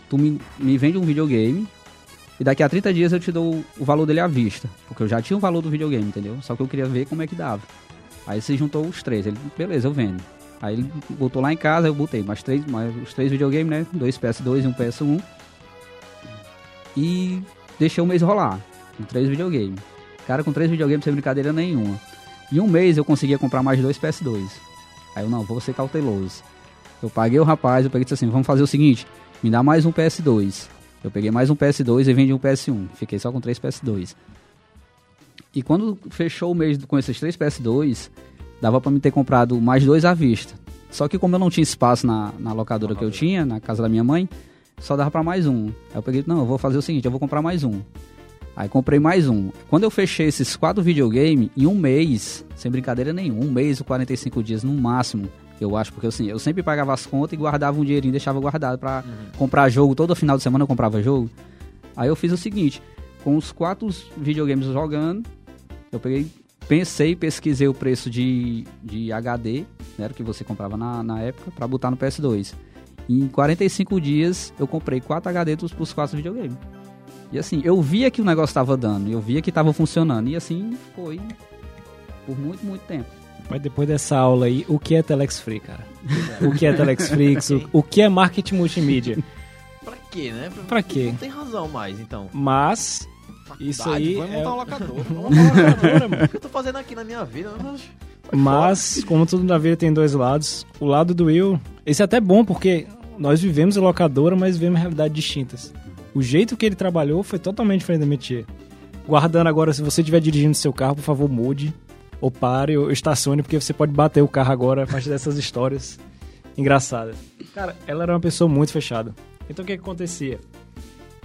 tu me, me vende um videogame e daqui a 30 dias eu te dou o valor dele à vista. Porque eu já tinha o valor do videogame, entendeu? Só que eu queria ver como é que dava. Aí você juntou os três. Ele, beleza, eu vendo. Aí ele botou lá em casa, eu botei mais três, mais os três videogames, né? Dois PS2 e um PS1. E deixei o mês rolar. Com três videogames. Cara, com três videogames sem brincadeira nenhuma. Em um mês eu conseguia comprar mais dois PS2. Aí eu, não, vou ser cauteloso. Eu paguei o rapaz, eu peguei e disse assim, vamos fazer o seguinte, me dá mais um PS2. Eu peguei mais um PS2 e vendi um PS1. Fiquei só com três PS2. E quando fechou o mês com esses três PS2, dava pra me ter comprado mais dois à vista. Só que como eu não tinha espaço na, na locadora que eu tinha, na casa da minha mãe, só dava pra mais um. Aí eu peguei, não, eu vou fazer o seguinte, eu vou comprar mais um. Aí comprei mais um. Quando eu fechei esses quatro videogames, em um mês, sem brincadeira nenhuma, um mês ou 45 dias no máximo, eu acho, porque assim, eu sempre pagava as contas e guardava um dinheirinho, deixava guardado pra comprar jogo. Todo final de semana eu comprava jogo. Aí eu fiz o seguinte, com os quatro videogames jogando, eu peguei, pensei, pesquisei o preço de, de HD, né, que você comprava na, na época, pra botar no PS2. Em 45 dias eu comprei 4 HD dos, pros quatro videogames. E assim, eu via que o negócio tava dando, eu via que tava funcionando. E assim foi por muito, muito tempo. Mas depois dessa aula aí, o que é Telex Free, cara? (laughs) O que é Telex Free? o, o que é marketing multimídia? Pra quê, né? Pra quê? Não tem razão mais, então. Mas, isso aí (laughs) Vamos é... montar um locador. Vamos mano. O que eu tô fazendo aqui na minha vida? Vai Mas, como tudo na vida tem dois lados, o lado do Will, esse é até bom porque nós vivemos em locadora, mas vivemos realidades distintas. O jeito que ele trabalhou foi totalmente diferente da métier. Guardando agora, se você estiver dirigindo seu carro, por favor, mude, ou pare, ou estacione, porque você pode bater o carro agora a partir dessas (laughs) histórias engraçadas. Cara, ela era uma pessoa muito fechada. Então o que, que acontecia?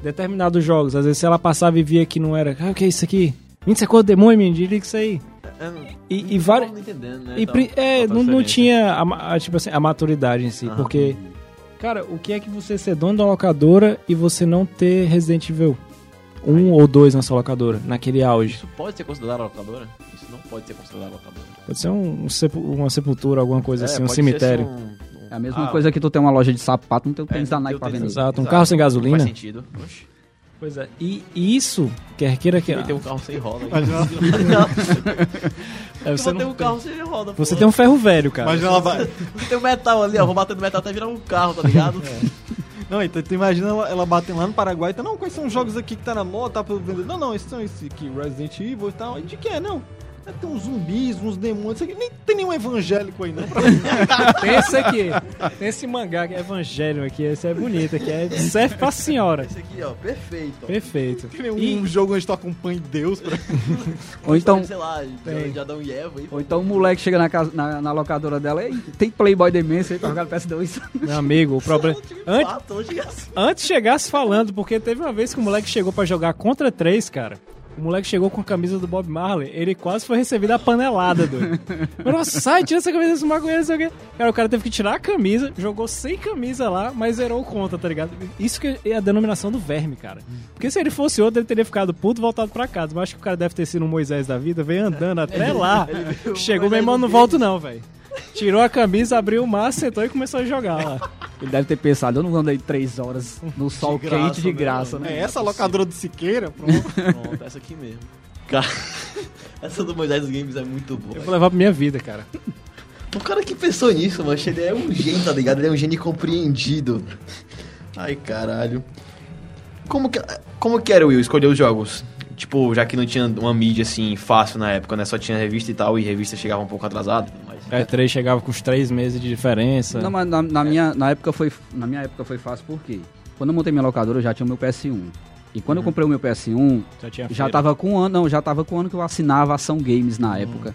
Determinados jogos, às vezes se ela passava e via que não era, ah, o que é isso aqui? 20 segundos demônio, diria que isso aí. É, E, e vários. né? E então, é, não, não tinha a, a, tipo assim, a maturidade em si. Porque, cara, o que é que você ser dono da locadora e você não ter Resident Evil 1 ou 2 na sua locadora, naquele auge? Isso pode ser considerado locadora? Isso não pode ser considerado locadora. Pode ser um, um sepu- uma sepultura, alguma coisa assim, um É, cemitério. um- É a mesma Ah, coisa que tu tem uma loja de sapato, não tem o é, tênis da não Nike pra vender. Exato, um carro sem gasolina. Faz sentido. Oxe. Pois é. E isso, quer queira que tem um carro sem roda. Imagina, é, Você você, tem não, um carro sem roda. você pô. tem um ferro velho, cara. imagina ela vai. Você (laughs) tem um metal ali, ó. Vou bater no metal até virar um carro, tá ligado? (laughs) Não, então tu imagina ela, ela batendo lá no Paraguai, então, não, quais são os jogos aqui que tá na moda, tá vender? Não, não, esses são esse aqui, Resident Evil e tal. E de que é, não? É, tem uns zumbis, uns demônios, isso aqui, nem tem nenhum evangélico aí, não. Tem (laughs) esse aqui. Tem esse mangá que é evangelho aqui. Esse é bonito aqui. É, serve pra senhora. Esse aqui, ó. Perfeito. ó. Perfeito. Tem nenhum E- jogo onde tu acompanha Deus. Pra... (laughs) Ou então, Sei lá, Tem. de Adão e Eva aí. ou então o moleque chega na, casa, na, na locadora dela e tem Playboy Demência aí pra jogar no PS2. (laughs) Meu amigo, o problema. Antes, Fato, hoje é assim. antes chegasse falando, porque teve uma vez que o moleque chegou pra jogar contra três, cara. O moleque chegou com a camisa do Bob Marley, ele quase foi recebido a panelada, doido. (laughs) Mas, nossa, sai, tira essa camisa desse maconheiro, não sei o quê. Cara, o cara teve que tirar a camisa, jogou sem camisa lá, mas zerou o conta, tá ligado? Isso que é a denominação do verme, cara. Porque se ele fosse outro, ele teria ficado puto e voltado pra casa. Mas acho que o cara deve ter sido um Moisés da vida, veio andando até lá. Chegou, meu irmão, não volto não, velho. Tirou a camisa, abriu o mar, sentou e começou a jogar lá. Ele deve ter pensado, eu não andei três horas no sol graça, quente de né, graça, né? É essa locadora do Siqueira? Pronto. Pronto, essa aqui mesmo. Cara, (laughs) essa do Moisés dos Games é muito boa. Eu vou levar pra minha vida, cara. O cara que pensou nisso, mano, ele é um gênio, tá ligado? Ele é um gênio compreendido. Ai, caralho. Como que, como que era o Will escolher os jogos? Tipo, já que não tinha uma mídia assim fácil na época, né? Só tinha revista e tal, e revista chegava um pouco atrasada. Mas... É, três chegava com uns três meses de diferença. Não, mas na, na minha, na, época foi, na minha época foi fácil, por quê? quando eu montei minha locadora, eu já tinha o meu PS1. E quando eu comprei o meu PS1, Já tinha já tava com um ano, não, já tava com um ano que eu assinava Ação Games na época.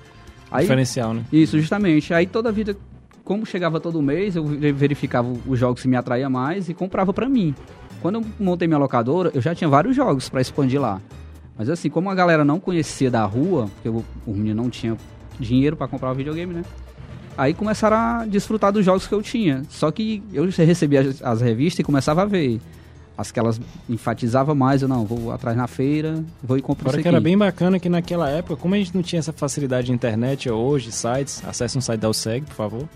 Aí, Diferencial, né? isso, justamente. Aí toda a vida, como chegava todo mês, eu ve- verificava os jogos que me atraía mais e comprava pra mim. Quando eu montei minha locadora, eu já tinha vários jogos pra expandir lá. Mas assim, como a galera não conhecia da rua, porque o, menino não tinha dinheiro pra comprar o videogame, né? Aí começaram a desfrutar dos jogos que eu tinha. Só que eu recebia as, as revistas e começava a ver. As que elas enfatizavam mais, eu não, vou atrás na feira, vou e compro Agora isso que aqui. era bem bacana que naquela época, como a gente não tinha essa facilidade de internet hoje, sites, acesse um site da USEG, por favor.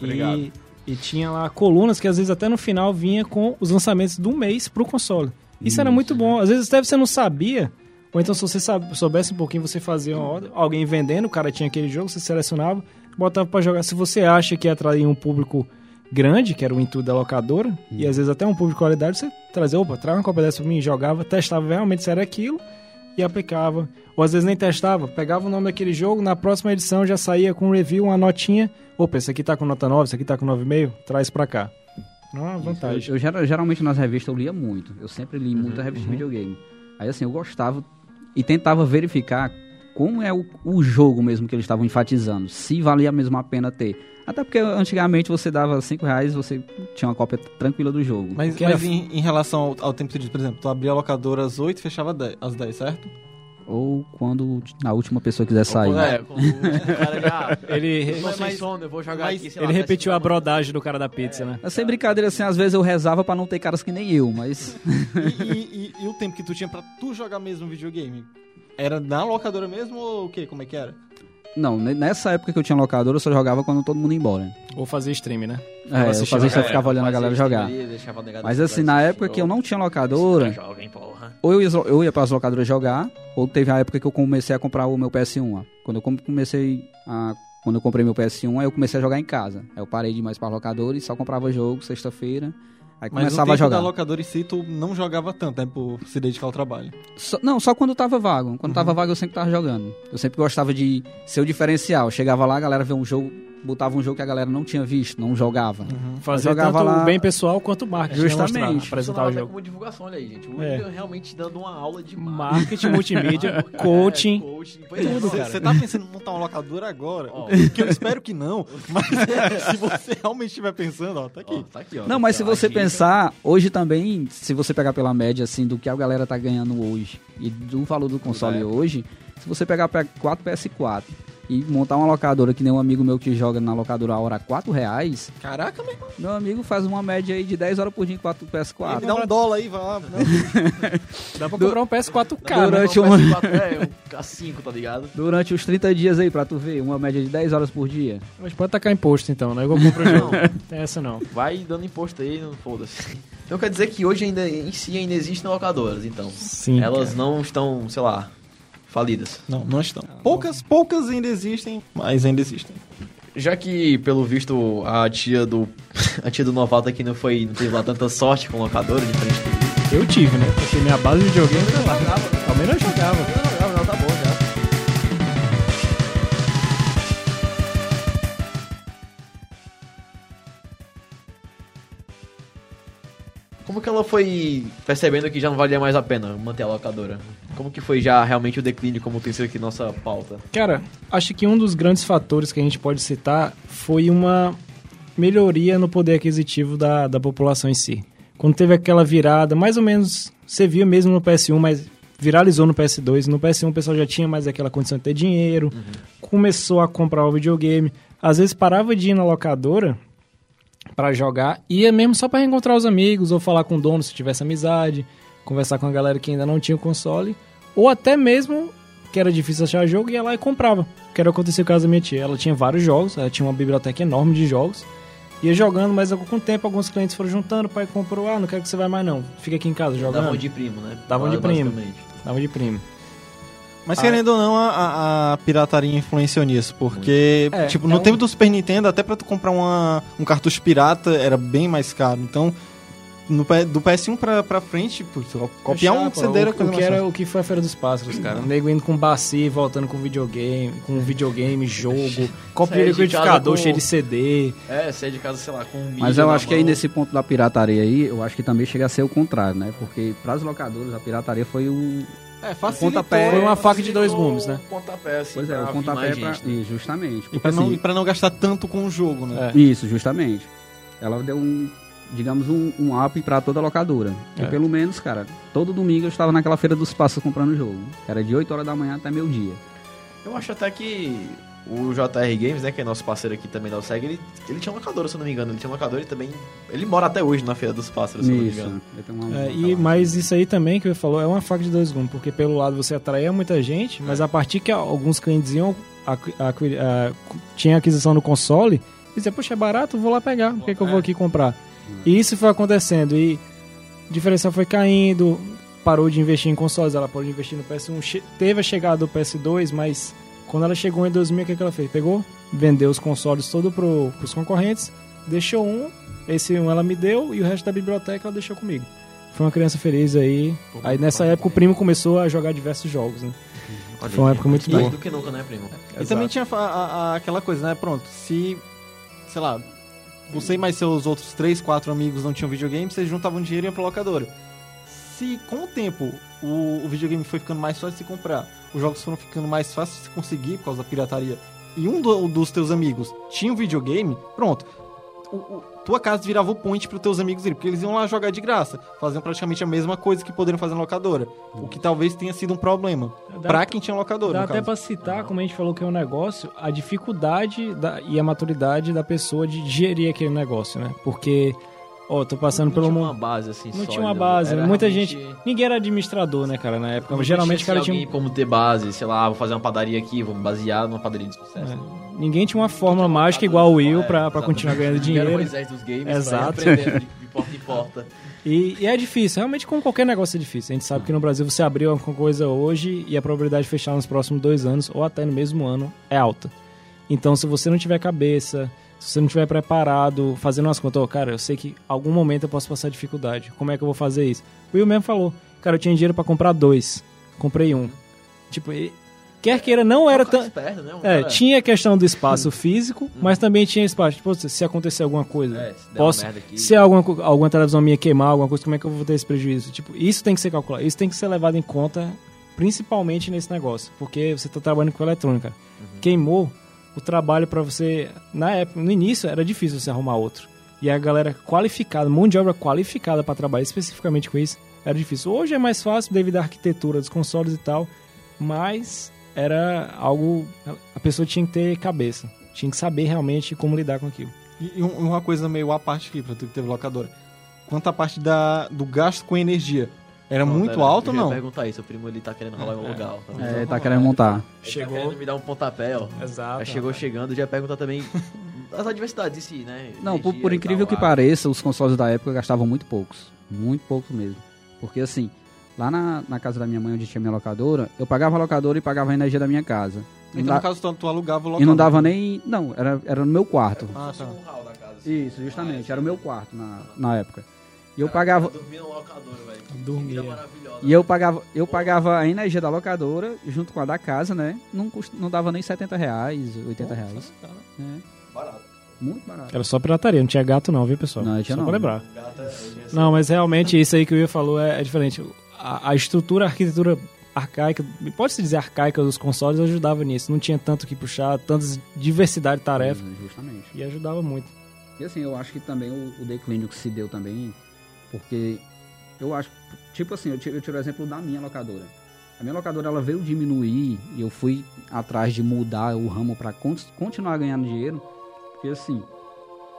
Obrigado. E, e tinha lá colunas que às vezes até no final vinha com os lançamentos do mês pro console. Isso era muito bom. Às vezes até você não sabia, ou então se você soubesse um pouquinho, você fazia uma ordem, alguém vendendo, o cara tinha aquele jogo, você selecionava, botava pra jogar. Se você acha que atrair um público grande, que era o intuito da locadora, e às vezes até um público de qualidade, você trazia, opa, traga uma cópia dessa pra mim, jogava, testava realmente se era aquilo e aplicava. Ou às vezes nem testava, pegava o nome daquele jogo, na próxima edição já saía com um review, uma notinha. Opa, esse aqui tá com nota 9, esse aqui tá com 9,5, traz pra cá. Não é uma vantagem. Eu, eu gera- geralmente nas revistas eu lia muito. Eu sempre li Uhum, muita revista de videogame. Aí assim, eu gostava e tentava verificar como é o, o jogo mesmo que eles estavam enfatizando. Se valia mesmo a pena ter. Até porque antigamente você dava 5 reais você tinha uma cópia tranquila do jogo. Mas, Porque era- mas em, em relação ao, ao tempo que tu disse, por exemplo, tu abria a locadora às 8 e fechava 10, às 10, certo? Ou quando a última pessoa quiser sair. É, quando o cara (laughs) já... Ele, Eu mas- sono, eu vou jogar mas aqui, sei lá, ele repetiu a brodagem do cara da pizza, né? Sem brincadeira, assim, às vezes eu rezava pra não ter caras que nem eu, mas. E, e- e- e o tempo que tu tinha pra tu jogar mesmo videogame? Era na locadora mesmo ou o quê? Como é que era? Não, ne- nessa época que eu tinha locadora, eu só jogava quando todo mundo ia embora. Ou fazer stream, né? É, eu fazia isso, eu ficava olhando a fazia galera jogar. Mas assim, na época que eu não tinha locadora, ou eu ia, eu ia pras locadoras jogar, ou teve a época que eu comecei a comprar o meu PS1. ó. Quando eu com- comecei a. Quando eu comprei meu PS1, aí eu comecei a jogar em casa. Aí eu parei de ir mais pra locadora e só comprava jogo sexta-feira. Aí Mas começava a tempo jogar. da locadora em si, tu não jogava tanto, né? Por se dedicar ao trabalho. Só- não, só quando tava vago. Quando Uhum. tava vago eu sempre tava jogando. Eu sempre gostava de ser o diferencial. Eu chegava lá, a galera vê um jogo, botava um jogo que a galera não tinha visto, não jogava. Fazer jogava tanto lá- o bem pessoal quanto o marketing. Justamente. né? Mostrar, apresentar Funcionava o jogo. como divulgação, olha aí, gente. O É. Realmente dando uma aula de Marketing, multimídia, (laughs) É, coaching. coaching. É, tudo, você-. Você tá pensando em montar uma locadora agora? Ó. (laughs) Que eu espero que não. Mas (laughs) se você realmente estiver pensando, ó, tá aqui. Ó, tá aqui, ó. Não, mas se ó, você pensar, hoje também, se você pegar pela média, assim, do que a galera tá ganhando hoje e do valor do console É. hoje, se você pegar pra 4 PS4 e montar uma locadora que nem um amigo meu que joga na locadora a hora 4 reais, Caraca, meu irmão. meu amigo faz uma média aí de 10 horas por dia em 4 PS4. Me dá um dólar aí, vai lá. (laughs) Dá pra comprar um PS4K, né? Durante Não, uma- PS4, É, o K5, tá ligado? Durante os 30 dias aí, pra tu ver, uma média de 10 horas por dia. Mas pode tacar imposto então, né? Eu compro o jogo. Tem essa não. Vai dando imposto aí, não foda-se. Então quer dizer que hoje ainda, em si, ainda existem locadoras, então. Sim. Elas cara. não estão, sei lá, falidas. Não, não estão. Poucas, poucas ainda existem, mas ainda existem. Já que, pelo visto, a tia do. (laughs) A tia do novato aqui não foi. não teve lá tanta sorte com locadora, diferente do. Eu tive, né? Porque minha base de videogame era lá. Ao menos eu jogava. Como que ela foi percebendo que já não valia mais a pena manter a locadora? Como que foi já realmente o declínio, como tem sido aqui nossa pauta? Cara, acho que um dos grandes fatores que a gente pode citar foi uma melhoria no poder aquisitivo da, da população em si. Quando teve aquela virada, mais ou menos, você viu mesmo no PS1, mas viralizou no PS2. No PS1 o pessoal já tinha mais aquela condição de ter dinheiro, começou a comprar o videogame. Às vezes parava de ir na locadora para jogar, ia mesmo só para reencontrar os amigos ou falar com o dono se tivesse amizade, conversar com a galera que ainda não tinha o console, ou até mesmo que era difícil achar jogo, ia lá e comprava. Que era o que aconteceu com a casa da minha tia. Ela tinha vários jogos, ela tinha uma biblioteca enorme de jogos. Ia jogando, mas com o tempo alguns clientes foram juntando, o pai comprou, ah, não quero que você vá mais não, fica aqui em casa jogando. Davam de primo, né? Davam de primo. Basicamente. Dava de primo. Mas Ah. querendo ou não, a- a, a pirataria influenciou nisso. Porque, É, tipo, é no um- tempo do Super Nintendo, até pra tu comprar uma, um cartucho pirata era bem mais caro. Então, no, do PS1 pra, pra frente, putz, copiar um Chapa, CD era o, coisa o que era o que foi a Feira dos Pássaros, cara. O nego indo com baci, voltando com videogame, com videogame, jogo, casa liquidificador com- cheio de CD. É, sair de casa, sei lá, com um Mas eu acho que aí mão. nesse ponto da pirataria aí, eu acho que também chega a ser o contrário, né? Porque para os locadores a pirataria foi o. É, pontapé. Foi uma faca de dois gumes, né? Pontapé, assim, Pois é, pra o pontapé mais pra... gente, né? Isso, justamente. E pra, não, assim, e pra não gastar tanto com o jogo, né? É. Isso, justamente. Ela deu um, digamos, um, um up pra toda a locadora. E É. pelo menos, cara, todo domingo eu estava naquela feira dos passos comprando jogo. Era de 8 horas da manhã até meio dia. Eu acho até que o JR Games, né, que é nosso parceiro aqui também da OSEG, ele, ele tinha uma locadora, se eu não me engano. Ele tinha uma locadora e também. Ele mora até hoje na Feira dos Pássaros, se eu não me engano. Uma- É, e, mas isso aí também que eu falou é uma faca de dois gumes, porque pelo lado você atraía muita gente, mas a partir que alguns clientes iam, aqui- aqui- a- tinha aquisição no console, dizia, poxa, é barato, vou lá pegar, por que, que eu vou aqui comprar? E isso foi acontecendo, e o diferencial foi caindo, parou de investir em consoles, ela parou de investir no PS1, che- teve a chegada do PS2, mas quando ela chegou em 2000, o que, que ela fez? Pegou, vendeu os consoles todos pro, pros concorrentes, deixou um, esse um ela me deu, e o resto da biblioteca ela deixou comigo. Foi uma criança feliz aí. Aí nessa época o primo começou a jogar diversos jogos, né? Olha Foi uma época muito mais boa. do que nunca, né, primo? E também tinha a- a- aquela coisa, né? Pronto, se, sei lá, você e mais seus outros três, quatro amigos não tinham videogame, vocês juntavam dinheiro e iam pra locadora. Se com o tempo o, o videogame foi ficando mais fácil de se comprar, os jogos foram ficando mais fáceis de se conseguir por causa da pirataria, e um do- dos teus amigos tinha um videogame, pronto. O, o- tua casa virava o point pros teus amigos irem, porque eles iam lá jogar de graça. Faziam praticamente a mesma coisa que poderiam fazer na locadora. O que talvez tenha sido um problema. Dá- pra quem tinha locadora. Dá até pra citar, como a gente falou que é um negócio, a dificuldade da- e a maturidade da pessoa de gerir aquele negócio, né? Porque, ó, tô passando não pelo tinha uma base assim Não sólida, tinha uma base, era muita realmente- gente. Ninguém era administrador, né, cara, na época. Não Geralmente o tinha, cara tinha. como ter base, sei lá, vou fazer uma padaria aqui, vou basear numa padaria de sucesso. É, Ninguém tinha uma fórmula mágica igual o Will É, pra, pra continuar ganhando Era o dinheiro. Moisés dos games, Exato. de, de porta em porta. E, e é difícil, realmente com qualquer negócio é difícil. A gente sabe que no Brasil você abriu alguma coisa hoje e a probabilidade de fechar nos próximos dois anos ou até no mesmo ano é alta. Então, se você não tiver cabeça, se você não tiver preparado, fazendo umas contas, ó, cara, eu sei que algum momento eu posso passar dificuldade. Como é que eu vou fazer isso? O Will mesmo falou, cara, eu tinha dinheiro pra comprar dois, comprei um. Tipo, e- quer queira, não era tão. esperto, né? Um É, cara- tinha a questão do espaço (laughs) físico, mas também tinha espaço. Tipo, se acontecer alguma coisa, É, se posso, aqui- se alguma, alguma televisão minha queimar, alguma coisa, como é que eu vou ter esse prejuízo? Tipo, isso tem que ser calculado, isso tem que ser levado em conta, principalmente nesse negócio, porque você está trabalhando com eletrônica. Uhum. Queimou o trabalho para você, na época, no início era difícil você arrumar outro. E a galera qualificada, mão de obra qualificada para trabalhar especificamente com isso, era difícil. Hoje é mais fácil devido à arquitetura dos consoles e tal, mas era algo a pessoa tinha que ter cabeça, tinha que saber realmente como lidar com aquilo. E e um- uma coisa meio à parte aqui, pra tu que teve locadora. Quanto à parte da, do gasto com energia, era Pronto, muito era- alto ou eu ia não? perguntar isso, o primo ele tá querendo rolar É. lugar. ó. É, tá querendo montar. Ele Chegou- Tá querendo me dar um pontapé, ó. Exato. Já chegou chegando, já ia perguntar também as adversidades em si, né? Não, por, Energia por incrível tal, que pareça, os consoles da época gastavam muito poucos. Muito poucos mesmo. Porque assim, lá na, na casa da minha mãe, onde tinha minha locadora, eu pagava a locadora e pagava a energia da minha casa. Não Então, dá- no caso, tu, tu alugava o local. e não dava nem. Não, era, era no meu quarto. Ah, tá. um hall da casa. assim. Isso, justamente, era o meu quarto na, na época. E eu pagava. Dormia no locador, velho. Dormia. maravilhosa. E eu pagava, eu pagava a energia da locadora junto com a da casa, né? Não, cust, não dava nem 70 reais, 80 reais. né? Barato. Muito barato. Era só pirataria, não tinha gato não, viu, pessoal? Não, tinha só não. pra lembrar. É Não, mas realmente isso aí que o Will falou é, é diferente. A, a estrutura, a arquitetura arcaica, pode-se dizer arcaica dos consoles, ajudava nisso. Não tinha tanto que puxar, tanta diversidade de tarefa, Justamente. e ajudava muito. E assim, eu acho que também o, o declínio que se deu também, porque eu acho, tipo assim, eu tiro, eu tiro o exemplo da minha locadora. A minha locadora ela veio diminuir e eu fui atrás de mudar o ramo para continuar ganhando dinheiro, porque assim,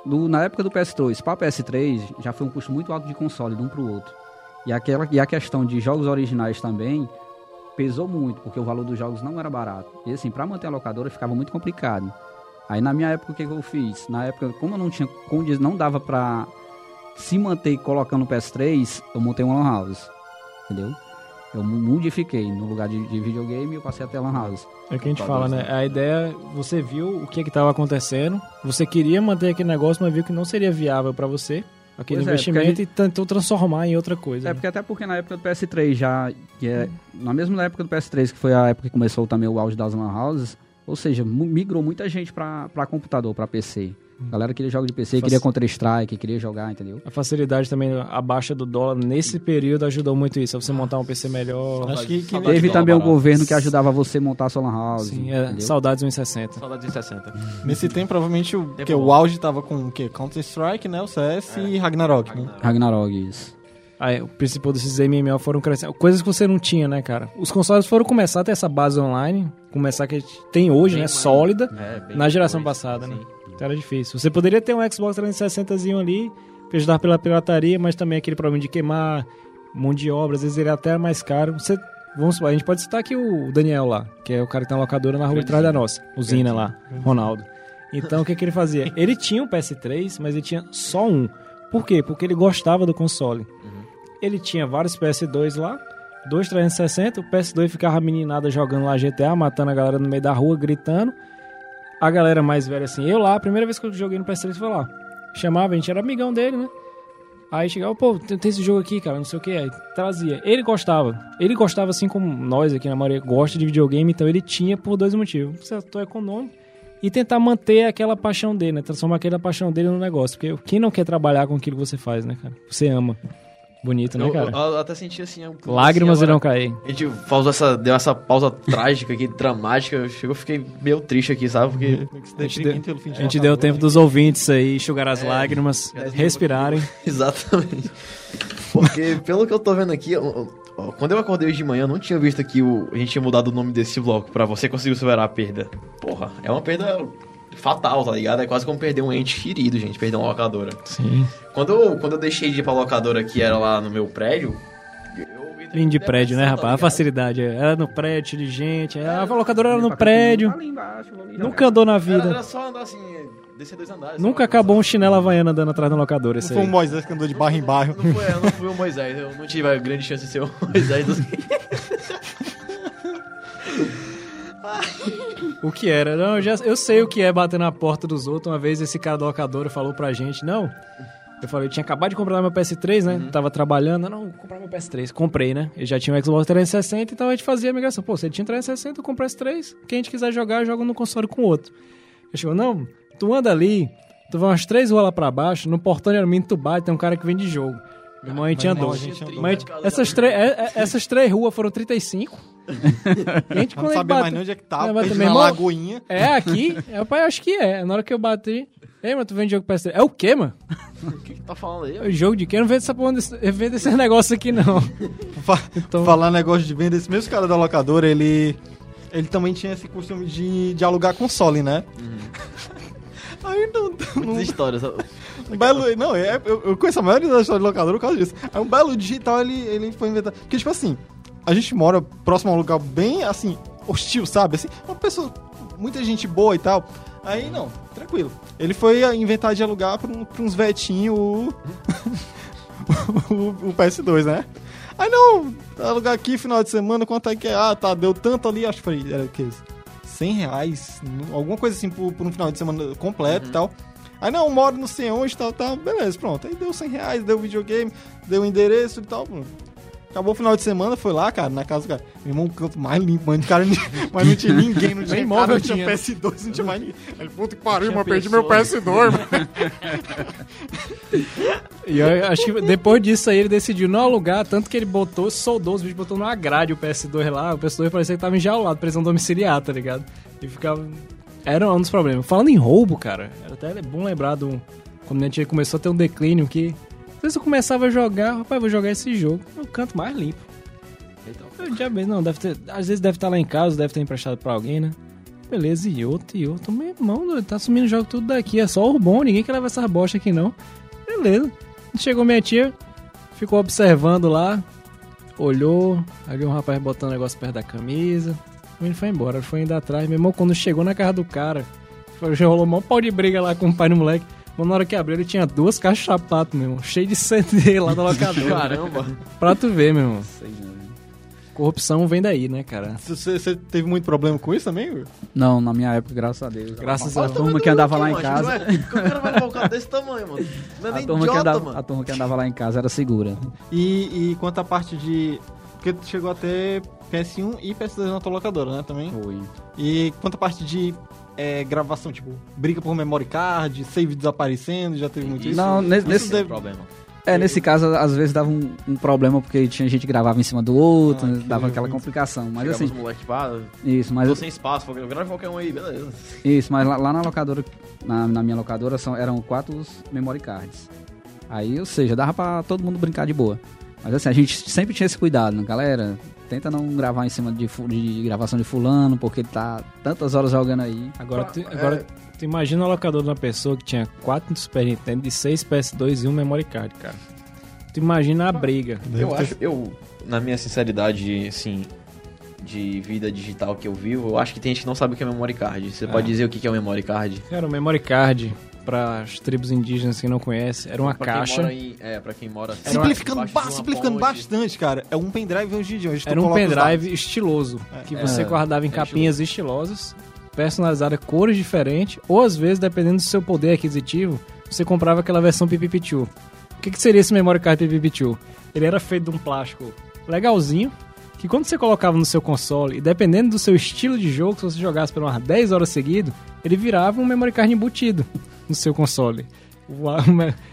na época do PS2 para PS3 já foi um custo muito alto de console de um para o outro. E, aquela, e a questão de jogos originais também pesou muito, porque o valor dos jogos não era barato. E assim, para manter a locadora ficava muito complicado. Aí na minha época o que, que eu fiz? Na época, como eu não tinha condições, não dava pra se manter colocando o PS3, eu montei uma lan house. Entendeu? Eu modifiquei. No lugar de, de videogame, eu passei até lan house. É o que a gente fala, né? A ideia, você viu o que que estava acontecendo, você queria manter aquele negócio, mas viu que não seria viável para você. aquele Pois é, investimento porque a e tentou transformar em outra coisa. É, porque até porque na época do PS3 já. É, na mesma época do PS3, que foi a época que começou também o auge das Lan Houses, ou seja, migrou muita gente pra computador, pra PC. A galera queria jogar de PC, Fac- queria Counter-Strike, queria jogar, entendeu? A facilidade também, a baixa do dólar nesse período ajudou muito isso. a Você montar um PC melhor. Acho que, que Teve também o barato. governo que ajudava você a montar a sua Lan House. Sim, é, saudades 1,60. Saudade de 60. nesse tempo, provavelmente, o, que, o auge tava com o quê? Counter-Strike, né? O CS e Ragnarok. Né? Ragnarok, isso. Aí, o principal desses MMO foram crescendo. Coisas que você não tinha, né, cara? Os consoles foram começar a ter essa base online, começar que a gente tem hoje, Bem né, mais- sólida, É, na geração depois, passada, né? Era difícil. Você poderia ter um Xbox 360zinho ali, que ajudava pela pirataria, mas também aquele problema de queimar, mão de obra, às vezes ele é até mais caro. Você, vamos a gente pode citar aqui o Daniel lá, que é o cara que tem uma locadora na rua de trás da nossa, usina lá, Ronaldo. Então o que, que ele fazia? (laughs) Ele tinha um PS3, mas ele tinha só um. Por quê? Porque ele gostava do console. Ele tinha vários PS2 lá, dois 360, o PS2 ficava meninada jogando lá GTA, matando a galera no meio da rua, gritando. A galera mais velha assim, eu lá, a primeira vez que eu joguei no PS3 foi lá. Chamava, a gente era amigão dele, né? Aí chegava, pô, tem, tem esse jogo aqui, cara, não sei o que. Aí trazia. Ele gostava. Ele gostava, assim como nós aqui na maioria, gosta de videogame, então ele tinha por dois motivos. Um setor econômico e tentar manter aquela paixão dele, né? Transformar aquela paixão dele no negócio. Porque quem não quer trabalhar com aquilo que você faz, né, cara? Você ama. Bonito, né, Eu, cara? eu- eu até senti assim. um- Lágrimas assim, irão cair. A gente pausou essa, deu essa pausa trágica aqui, dramática. Eu chegou, fiquei meio triste aqui, sabe? Porque. A gente deu, a gente deu tempo dos ouvintes aí enxugar as É, lágrimas, respirarem. (laughs) Exatamente. Porque, pelo que eu tô vendo aqui, eu- eu- quando eu acordei hoje de manhã, eu não tinha visto que o, a gente tinha mudado o nome desse bloco pra você conseguir superar a perda. Porra, é uma perda fatal, tá ligado? É quase como perder um ente querido, gente, perder uma locadora. Sim. Quando eu, quando eu deixei de ir pra locadora que era lá no meu prédio. Lindo de prédio, né, rapaz? tá A facilidade. Era no prédio, de gente. A locadora era no prédio. Embaixo, Nunca andou na vida. era só andar assim, descer dois andares. Nunca acabou um chinelo havaiano andando atrás da locadora, Não foi o aí. Moisés que andou de barro em barro. Não foi, eu não fui o Moisés, eu não tive a grande chance de ser o Moisés (laughs) (laughs) (laughs) dos O que era? Não, eu, já, eu sei o que é bater na porta dos outros. Uma vez esse cara da locadora falou pra gente, não. Eu falei, eu tinha acabado de comprar meu PS3, né? Tava trabalhando, não, vou comprar meu PS3. Comprei, né? Eu já tinha um Xbox 360, então a gente fazia a migração. Pô, você tinha 360, eu comprei S3. Quem a gente quiser jogar, joga no console com o outro. Ele chegou, não, tu anda ali, tu vai umas três ruas lá pra baixo, no portão de alumínio tu bate, tem um cara que vende jogo. Meu irmão, a gente tinha irmão, a dois. gente andou. Mas essas, três, é- é- essas três ruas foram 35. (laughs) Gente, Não quando sabia mais bate- nem onde é que É, tava, mas perdi também, na irmão- lagoinha. é aqui? É, pai, acho que é. Na hora que eu bati. Ei, mano, tu vende jogo PS3. É o quê, mano? O que que tá falando aí? É jogo de quê? Eu não vendo essa porra desse, vendo esse negócio aqui, não. Então- Falar negócio de venda, esse mesmo cara da locadora, ele. Ele também tinha esse costume de, de alugar console, né? (laughs) Aí não, não, Muitas histórias. Um belo. Não, é, eu, eu conheço a maioria das histórias de locadora por causa disso. Aí um belo digital ele, ele foi inventar. Porque, tipo assim, a gente mora próximo a um lugar bem, assim, hostil, sabe? Assim, uma pessoa. Muita gente boa e tal. Aí, não, tranquilo. Ele foi inventar de alugar pra, um, pra uns vetinhos o, (laughs) o, o PS2, né? Aí, não, alugar aqui final de semana, quanto é que é? Ah, tá, deu tanto ali, acho que foi, era o que? 100 reais, alguma coisa assim por, por um final de semana completo e tal. Aí não, moro não sei onde, tal, tal, beleza, pronto. Aí deu 100 reais, deu videogame, deu endereço e tal, pronto. Acabou o final de semana, foi lá, cara, na casa do cara. Meu irmão, um canto mais limpo, mano, cara, (laughs) mas não tinha ninguém, não tinha Nem móvel não tinha tinha. PS2, não tinha mais ninguém. Aí, puta que pariu, mano, perdi meu PS2, mano. E eu acho que depois disso aí ele decidiu não alugar, tanto que ele botou, soldou os bichos, botou numa grade o PS2 lá. O PS2 parecia que tava enjaulado, prisão domiciliar, tá ligado? E ficava. Era um dos problemas. Falando em roubo, cara, era até bom lembrar do. Quando a gente começou a ter um declínio que. Às vezes eu começava a jogar, rapaz, vou jogar esse jogo. É o canto mais limpo. Eu já bem, não, deve ter. Às vezes deve estar lá em casa, deve ter emprestado pra alguém, né? Beleza, e outro, e outro. Meu irmão, doido, tá sumindo o jogo tudo daqui. É só o bom, ninguém quer levar essas bosta aqui não. Beleza. Chegou minha tia, ficou observando lá, olhou, aí viu um rapaz botando um negócio perto da camisa. O menino foi embora, foi indo atrás. Meu irmão, quando chegou na casa do cara, rolou um pau de briga lá com o pai do moleque. Mas na hora que abriu, ele tinha duas caixas de sapato, meu irmão, cheio de CD lá da locadora. Caramba. pra tu ver, meu irmão. Sei não, corrupção vem daí, né, cara? Você, teve muito problema com isso também? Will? Não, na minha época, graças a Deus. Graças a a turma que andava lá em casa. É, o cara vai levar um carro desse tamanho, mano. Não é A nem turma, que idiota, andava, mano. a turma que andava lá em casa era segura. E, e quanto à parte de. Porque tu chegou a ter PS1 e PS2 na tua locadora, né? Também. Foi. E quanto à parte de é, gravação, tipo, briga por memory card, save desaparecendo, já teve muito isso? Não, nesse- Isso nesse- deve- problema. É, nesse caso, às vezes dava um, um problema porque tinha gente que gravava em cima do outro, Ah, que dava aquela ruim. complicação. Mas Chegava assim, os moleques, tipo, ah, isso, mas tô sem espaço, vou gravar qualquer um aí, beleza. Isso, mas lá, lá na locadora, na, na minha locadora, são, eram quatro memory cards. Aí, ou seja, dava pra todo mundo brincar de boa. Mas assim, a gente sempre tinha esse cuidado, né? galera. Tenta não gravar em cima de, de gravação de fulano, porque ele tá tantas horas jogando aí. Agora, tu, É. agora tu imagina o locador de uma pessoa que tinha 4 Super Nintendo e 6 PS2 e um memory card, cara. Tu imagina a briga. Eu ter- acho, eu, na minha sinceridade, assim, de vida digital que eu vivo, eu acho que tem gente que não sabe o que é memory card. Você pode dizer o que que é um memory card? Cara, o memory card, para as tribos indígenas que não conhecem, era uma Pra quem caixa. mora em- é, pra quem mora... Uma- Simplificando, ba- simplificando ponte. bastante, cara. É um pendrive hoje em dia. Era um pendrive estiloso, que É. você É. guardava em É capinhas estilosas, personalizada, cores diferentes, ou às vezes, dependendo do seu poder aquisitivo, você comprava aquela versão PPP2. O que, que seria esse memory card PPP2? Ele era feito de um plástico legalzinho, que quando você colocava no seu console, e dependendo do seu estilo de jogo, se você jogasse por umas 10 horas seguidas, ele virava um memory card embutido no seu console.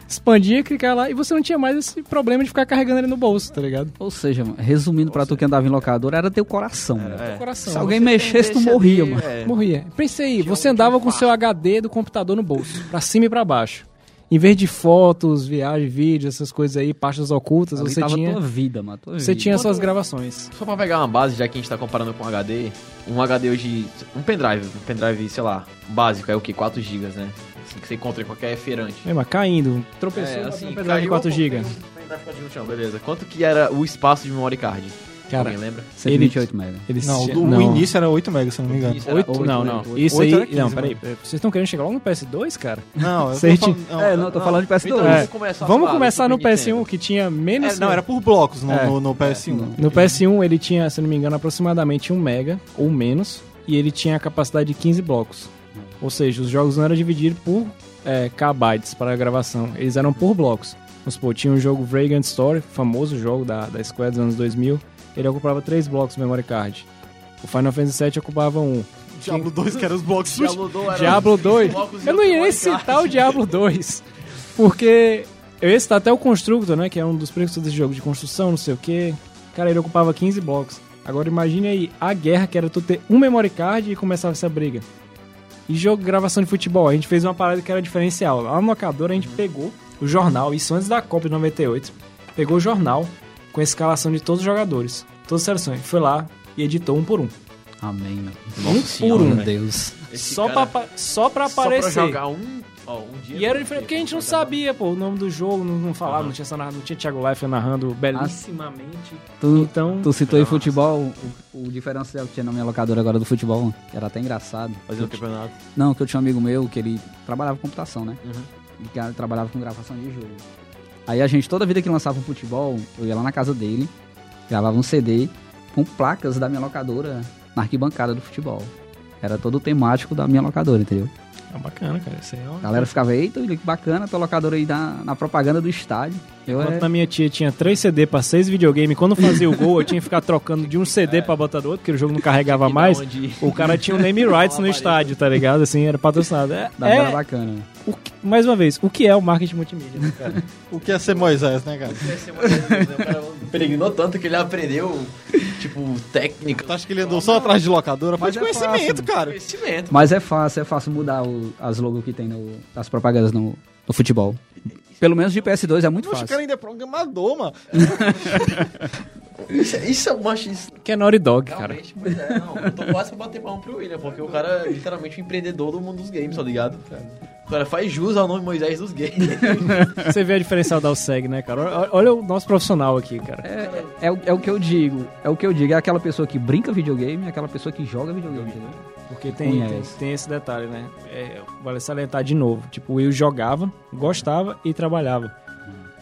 Expandia, clicava lá, e você não tinha mais esse problema de ficar carregando ele no bolso, tá ligado? Ou seja, mano, resumindo pra tu que andava em locadora, era teu coração. mano. É. Coração. Se alguém mexesse, tu morria, ali, mano. é. Morria. Pensei aí, você andava com o seu HD do computador no bolso, pra cima e pra baixo. Em vez de fotos, viagem, vídeos, essas coisas aí, pastas ocultas, Ali você tava tinha, tua vida, mano. Tua você vida. tinha suas gravações. Só pra pegar uma base, já que a gente tá comparando com um HD, um HD hoje, um pendrive, um pendrive, sei lá, básico, é o que? 4 GB, né? Assim, que você encontra em qualquer feirante. É, mas caindo, tropeçou, É, assim, um pedaço de caiu, 4 pô, GB. tem pendrive 4 GB no chão, beleza. Quanto que era o espaço de memory card? Cara, Alguém lembra? 128 mega. eles Não, não. o início era 8 MB, se eu não me engano. Isso era Oito, oito, não, oito, não. oito. Isso Oito aí. era 15, não, peraí. Vocês estão querendo chegar logo no PS2, cara? Não, eu (laughs) tô Seis falando- de- não, É, não, tô falando de PS2. Então, É. vamos começar Vamos começar no Super PS1, Nintendo. que tinha menos. É, não, era por blocos no, É. no, no PS1. No PS1 ele tinha, se não me engano, aproximadamente 1 mega ou menos, e ele tinha a capacidade de 15 blocos. Ou seja, os jogos não eram divididos por é, kbytes para a gravação, eles eram por blocos. Vamos supor, tinha um jogo Vagrant Story, famoso jogo da, da Square dos anos 2000, ele ocupava 3 blocos de memory card. O Final Fantasy VII ocupava 1. Diablo 2, que era os blocos Diablo 2 era Diablo 2. blocos e Eu não ia nem citar o Diablo 2. Porque eu ia citar até o Constructor, né? Que é um dos preços desse jogo de construção, não sei o que. Cara, ele ocupava 15 blocos. Agora imagine aí a guerra que era tu ter um memory card e começava essa briga. E jogo gravação de futebol, a gente fez uma parada que era diferencial. Lá no locador a gente pegou o jornal, isso antes da Copa de 98. Pegou o jornal com a escalação de todos os jogadores, todas as seleções. Foi lá e editou um por um. Amém, meu. Nossa um por um. Meu. Deus. Esse Só, cara- pra, só pra Só aparecer. pra jogar um, ó, um dia. E era diferente, porque a gente não sabia, pô, o nome do jogo, não, não falava, não tinha, essa narra- não tinha Thiago Life narrando belíssimamente. Tu, Então, tu citou aí Nossa. futebol, o, o diferencial que tinha na minha locadora agora do futebol, que era até engraçado. Fazendo o campeonato. Não, que eu tinha um amigo meu que ele trabalhava com computação, né? Uhum. E que trabalhava com gravação de jogo. Aí a gente, toda vida que lançava um futebol, eu ia lá na casa dele, gravava um CD com placas da minha locadora na arquibancada do futebol. Era todo o temático da minha locadora, entendeu? é bacana, cara. Isso aí é uma... A galera ficava, eita, que bacana, tua locadora aí na, na propaganda do estádio. Eu Enquanto é... na minha tia tinha 3 CD pra 6 videogame, quando fazia o gol, eu tinha que ficar trocando de um CD (laughs) pra botar do outro, porque o jogo não carregava mais. O cara tinha o name (laughs) rights no estádio, tá ligado? Assim, era patrocinado. É, Da é era bacana. o que- mais uma vez, o que é o marketing multimídia, né, cara? (laughs) O que é ser Moisés, né, cara? Deve ser mais ou menos, né? O cara peregrinou tanto que ele aprendeu, tipo, técnica. Tu acha que ele andou só atrás de locadora? Mas de é conhecimento, fácil. cara. Conhecimento. Mas é fácil, é fácil mudar o- as logos que tem no, as propagandas no, no futebol. Pelo menos de PS2 é muito Poxa, o fácil. cara ainda é programador, mano. Isso, (laughs) isso é uma isso, Que é Naughty Dog, cara. Realmente, pois é, não. Eu tô quase pra bater palma pro William, porque o cara é literalmente um empreendedor do mundo dos games, tá ligado? O cara faz jus ao nome Moisés dos games. (laughs) Você vê a diferencial da OSEG, né, cara? Olha, olha o nosso profissional aqui, cara. É, é, o- é o que eu digo. É o que eu digo. É aquela pessoa que brinca videogame é aquela pessoa que joga videogame, entendeu? Porque tem, tem, tem esse detalhe, né? É, vale salientar de novo. Tipo, o Will jogava, gostava e trabalhava.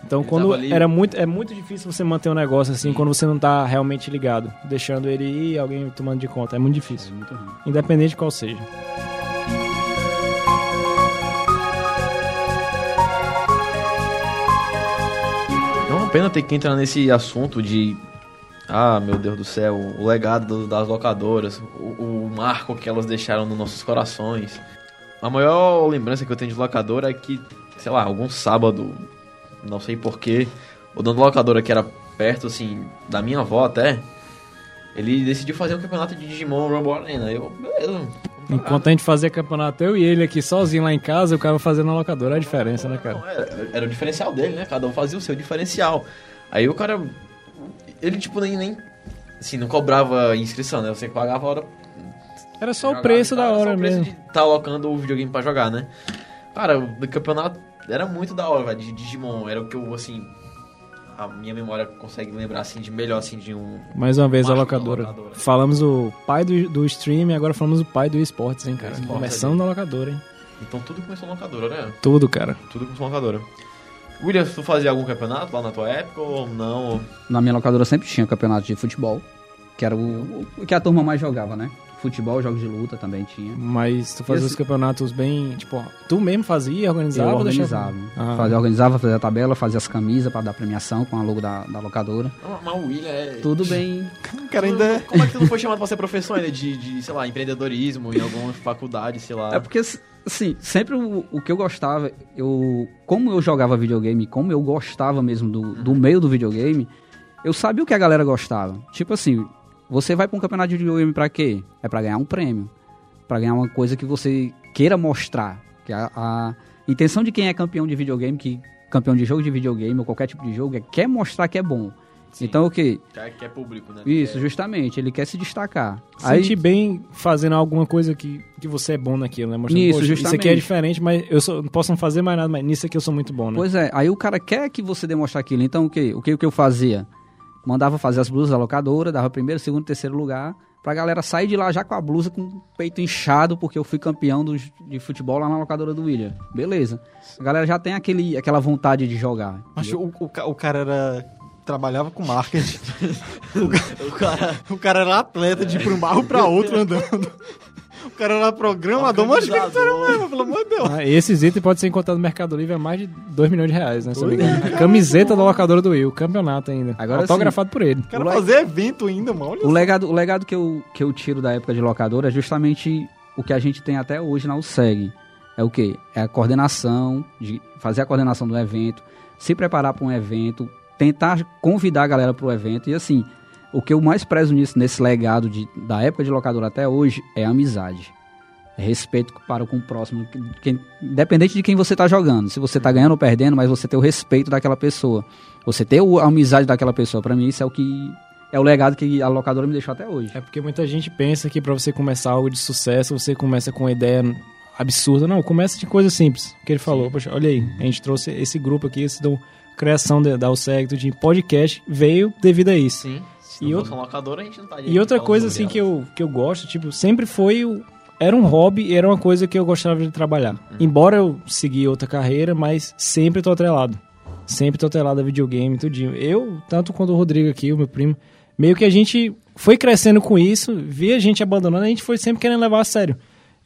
Então, Ele quando ali- era muito, é muito difícil você manter um negócio assim quando você não tá realmente ligado, deixando ele ir e alguém tomando de conta. É muito É difícil, muito ruim. independente de qual seja. Pena ter que entrar nesse assunto de. Ah, meu Deus do céu, o legado do- das locadoras, o, o marco que elas deixaram nos nossos corações. A maior lembrança que eu tenho de locadora é que, sei lá, algum sábado, não sei porquê, o dono da locadora que era perto, assim, da minha avó até, ele decidiu fazer um campeonato de Digimon Rumble Arena. Eu, beleza. Enquanto a gente fazia campeonato, eu e ele aqui sozinho lá em casa, o cara fazendo na locadora, é a diferença, né, cara? Não, era, era o diferencial dele, né? Cada um fazia o seu diferencial. Aí o cara. Ele, tipo, nem. nem assim, não cobrava inscrição, né? Você pagava a hora. Era só o preço da era hora o preço mesmo. de tá alocando o videogame pra jogar, né? Cara, o campeonato era muito da hora, velho. De Digimon. Era o que eu, assim. A minha memória consegue lembrar, assim, de melhor, assim, de um. Mais uma vez a locadora. locadora. Falamos o pai do, do stream e agora falamos o pai do esportes, hein, cara? esportes Começando ali. na locadora, hein? Então tudo começou na locadora, né? Tudo, cara. Tudo começou na locadora. William, tu fazia algum campeonato lá na tua época ou não? Na minha locadora sempre tinha campeonato de futebol, que era o, o que a turma mais jogava, né? Futebol, jogos de luta também tinha. Mas tu fazia Esse- os campeonatos bem, tipo, tu mesmo fazia, organizava? eu ou deixava? organizava. Ah. Fazia, organizava, fazia a tabela, fazia as camisas pra dar premiação com a logo da, da locadora. Não, Mas o William é. Tudo bem. (laughs) Cara ainda. Como é que tu não foi chamado pra ser professor ainda de, de, sei lá, empreendedorismo em alguma faculdade, sei lá? É porque, assim, sempre o, o que eu gostava, eu. Como eu jogava videogame, como eu gostava mesmo do, do meio do videogame, eu sabia o que a galera gostava. Tipo assim, você vai pra um campeonato de videogame pra quê? É pra ganhar um prêmio. Pra ganhar uma coisa que você queira mostrar. Que a, a intenção de quem é campeão de videogame, que campeão de jogo de videogame ou qualquer tipo de jogo, é quer mostrar que é bom. Sim. Então o quê? Que é, que é público, né? Isso, justamente. Ele quer se destacar. Sentir bem fazendo alguma coisa que, que você é bom naquilo, né? Mostrando, Isso, "Poxa, isso aqui é justamente. diferente, mas eu só, não posso não fazer mais nada, mas nisso aqui eu sou muito bom, né? Pois é, aí o cara quer que você demonstre aquilo. Então o que? O que, o que eu fazia? Mandava fazer as blusas da locadora, dava primeiro, segundo, terceiro lugar, pra galera sair de lá já com a blusa com o peito inchado, porque eu fui campeão do, de futebol lá na locadora do William. Beleza. A galera já tem aquele, aquela vontade de jogar. Mas o, o, o cara era. Trabalhava com marketing. (laughs) O cara. O cara era atleta de ir pra um barro pra outro andando. O cara era programador, mas que era mesmo, pelo amor de Deus. Ah, esses itens podem ser encontrados no Mercado Livre a mais de 2 milhões de reais, né? Se eu não me engano. A Camiseta da locadora do Will, campeonato ainda. Agora autografado por ele. O cara O le- fazia evento ainda, mano. Olha O legado, o legado que, eu, que eu tiro da época de locadora é justamente o que a gente tem até hoje na USEG. É o quê? É a coordenação, de fazer a coordenação do evento, se preparar para um evento, tentar convidar a galera para o evento. E assim, o que eu mais prezo nisso, nesse legado de, da época de locadora até hoje, é a amizade. É respeito para com o próximo, que- independente de quem você está jogando. Se você está ganhando ou perdendo, mas você ter o respeito daquela pessoa. Você ter o- a amizade daquela pessoa. Para mim, isso é o que é o legado que a locadora me deixou até hoje. É porque muita gente pensa que pra você começar algo de sucesso, você começa com uma ideia absurda. Não, começa de coisa simples. Que ele falou, poxa, olha aí, a gente trouxe esse grupo aqui, esse do criação de- da USEG, de podcast, veio devido a isso. Sim. Se E não outra- locadora, a gente não estaria E outra coisa assim que eu, que eu gosto, tipo, sempre foi o, era um hobby e era uma coisa que eu gostava de trabalhar. Embora eu segui outra carreira, mas sempre tô atrelado. Sempre tô atrelado a videogame, tudinho. Eu, tanto quanto o Rodrigo aqui, o meu primo, meio que a gente foi crescendo com isso, via a gente abandonando, a gente foi sempre querendo levar a sério.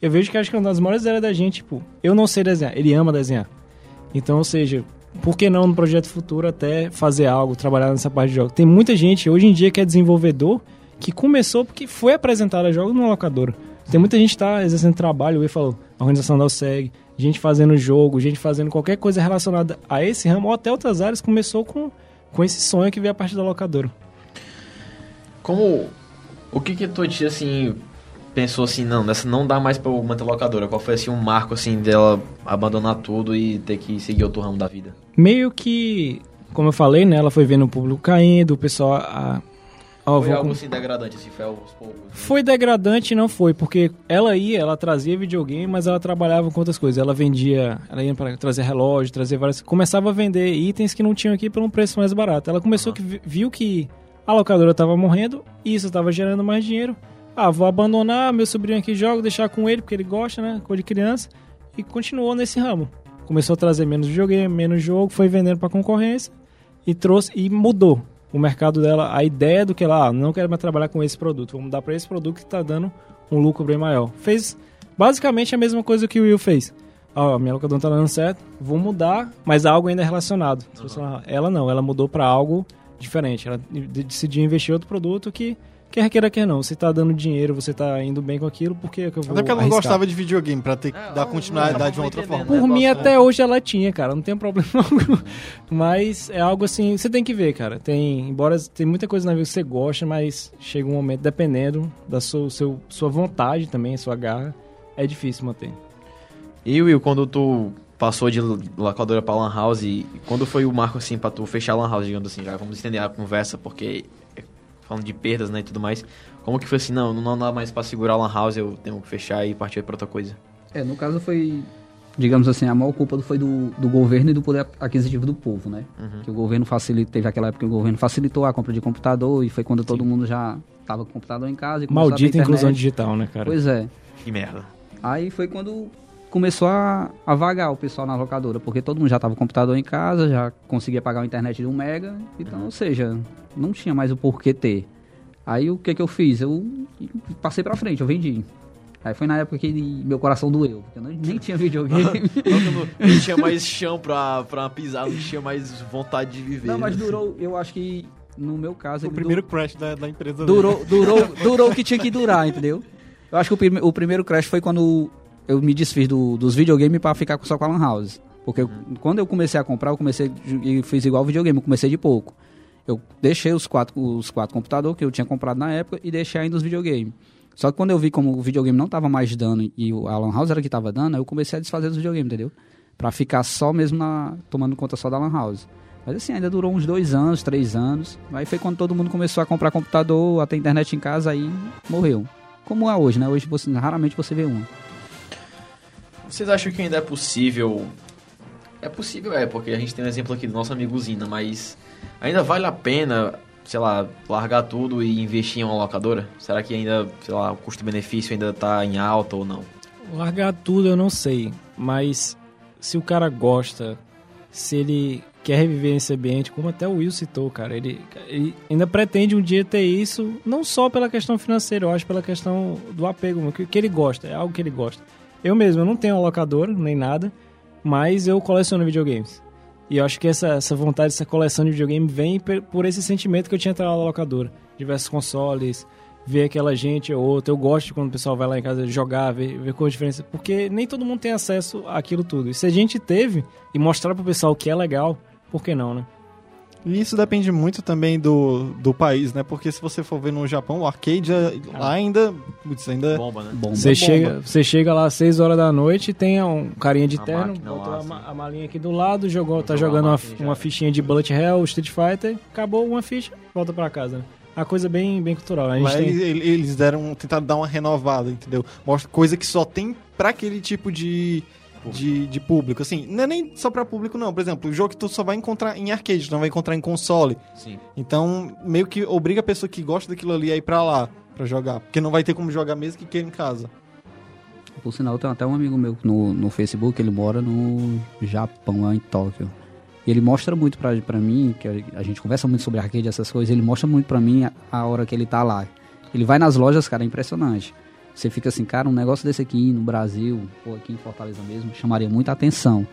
Eu vejo que acho que uma das maiores ideias da gente, tipo, eu não sei desenhar, ele ama desenhar. Então, ou seja, por que não no projeto futuro até fazer algo, trabalhar nessa parte de jogos? Tem muita gente hoje em dia que é desenvolvedor que começou porque foi apresentado a jogos numa locadora. Tem muita gente que tá exercendo trabalho, o E falou, a organização da OSEG, gente fazendo jogo, gente fazendo qualquer coisa relacionada a esse ramo, ou até outras áreas, começou com, com esse sonho que veio a partir da locadora. Como. O que que tua tia, assim, pensou assim, não, dessa não dá mais pra eu manter locadora? Qual foi, assim, um marco, assim, dela abandonar tudo e ter que seguir outro ramo da vida? Meio que, como eu falei, né, ela foi vendo o público caindo, o pessoal... A, ó, Foi vou algo, assim, degradante, assim, foi aos poucos. né? Foi degradante, não foi, porque ela ia, ela trazia videogame, mas ela trabalhava com outras coisas. Ela vendia, ela ia para trazer relógio, trazer várias. Começava a vender itens que não tinham aqui por um preço mais barato. Ela começou que vi- viu que a locadora estava morrendo, e isso estava gerando mais dinheiro. Ah, vou abandonar, meu sobrinho aqui joga, deixar com ele, porque ele gosta, né? Coisa de criança. E continuou nesse ramo. começou a trazer menos videogame, menos jogo, foi vendendo para concorrência e trouxe e mudou o mercado dela, a ideia do que ela, ah, não quero mais trabalhar com esse produto, vamos dar para esse produto que está dando um lucro bem maior. Fez basicamente a mesma coisa que o Will fez. Ó, minha locadora não tá dando certo, vou mudar, mas algo ainda é relacionado. Uhum. Ela não, ela mudou para algo diferente. Ela decidiu investir em outro produto que Quer queira, quer não. Você tá dando dinheiro, você tá indo bem com aquilo, por que eu vou Até porque ela não gostava de videogame, pra ter, é, dar continuidade de uma outra forma. Por mim, até hoje ela tinha, cara. Não tem problema (laughs) algum. mas é algo assim, você tem que ver, cara. Tem, embora tem muita coisa na vida que você gosta, mas chega um momento, dependendo da sua, seu, sua vontade também, sua garra, é difícil manter. E Will, quando tu passou de locadora pra Lan House, quando foi o marco assim pra tu fechar a Lan House, digamos assim, já vamos estender a conversa, porque falando de perdas, né, e tudo mais. Como que foi assim, não, não dá mais para segurar a lan house, eu tenho que fechar e partir para outra coisa? É, no caso foi, digamos assim, a maior culpa foi do, do governo e do poder aquisitivo do povo, né? Uhum. Que o governo facilitou, teve aquela época que o governo facilitou a compra de computador e foi quando Sim. todo mundo já tava com computador em casa e Maldita inclusão digital, né, cara? Pois é. Que merda. Aí foi quando começou a, a vagar o pessoal na locadora, porque todo mundo já tava com computador em casa, já conseguia pagar a internet de um mega, então, uhum. ou seja, não tinha mais o porquê ter. Aí o que que eu fiz? Eu passei pra frente, eu vendi. Aí foi na época que meu coração doeu, porque eu nem tinha videogame. (laughs) não, não tinha mais chão pra, pra pisar, não tinha mais vontade de viver. Não, mas durou, eu acho que no meu caso... O primeiro crash da, da empresa. Durou, durou, (laughs) durou o que tinha que durar, entendeu? Eu acho que o, prime, o primeiro crash foi quando eu me desfiz do, dos videogames pra ficar só com a Lan House. Porque eu, quando eu comecei a comprar, eu comecei e fiz igual videogame, eu comecei de pouco. Eu deixei os quatro, os quatro computadores que eu tinha comprado na época e deixei ainda os videogames. Só que quando eu vi como o videogame não estava mais dando e o Alan House era que estava dando, eu comecei a desfazer os videogames, entendeu? Pra ficar só mesmo na, tomando conta só da Alan House. Mas assim, ainda durou uns dois anos, três anos. Aí foi quando todo mundo começou a comprar computador, até internet em casa, aí morreu. Como é hoje, né? Hoje você, raramente você vê uma. Vocês acham que ainda é possível? É possível, é, porque a gente tem um exemplo aqui do nosso amigo Zina, mas ainda vale a pena, sei lá, largar tudo e investir em uma locadora? Será que ainda, sei lá, o custo-benefício ainda tá em alta ou não? Largar tudo eu não sei, mas se o cara gosta, se ele quer reviver esse ambiente, como até o Will citou, cara, ele, ele, ainda pretende um dia ter isso, não só pela questão financeira, eu acho pela questão do apego, que, que ele gosta, é algo que ele gosta. Eu mesmo, eu não tenho uma locadora, nem nada, mas eu coleciono videogames. E eu acho que essa, essa vontade, essa coleção de videogame vem por esse sentimento que eu tinha na locadora. Diversos consoles, ver aquela gente ou outra. Eu gosto quando o pessoal vai lá em casa jogar, ver, ver qual a diferença. Porque nem todo mundo tem acesso àquilo tudo. E se a gente teve e mostrar pro pessoal que é legal, por que não, né? E isso depende muito também do, do país, né? Porque se você for ver no Japão, o arcade é, lá ainda. Putz, ainda. Bomba, né? Bomba. Você, chega, você chega lá às 6 horas da noite e tem um carinha de a terno, botou a, a, malinha aqui do lado, jogou, tá jogando uma, uma fichinha de Bullet Hell, Street Fighter, acabou uma ficha, volta pra casa, né? A coisa bem, bem cultural. A gente tem... eles, eles deram, tentaram dar uma renovada, entendeu? Mostra coisa que só tem pra aquele tipo de de, de público. Assim, não é nem só pra público, não. Por exemplo, o jogo que tu só vai encontrar em arcade, não vai encontrar em console. Sim. Então, meio que obriga a pessoa que gosta daquilo ali a ir pra lá pra jogar. Porque não vai ter como jogar mesmo que queira em casa. Por sinal, tem até um amigo meu no, no Facebook, ele mora no Japão, lá em Tóquio. E ele mostra muito pra, pra mim, que a gente conversa muito sobre arcade, essas coisas, ele mostra muito pra mim a, a hora que ele tá lá. Ele vai nas lojas, cara, é impressionante. Você fica assim, cara, um negócio desse aqui no Brasil, ou aqui em Fortaleza mesmo, chamaria muita atenção.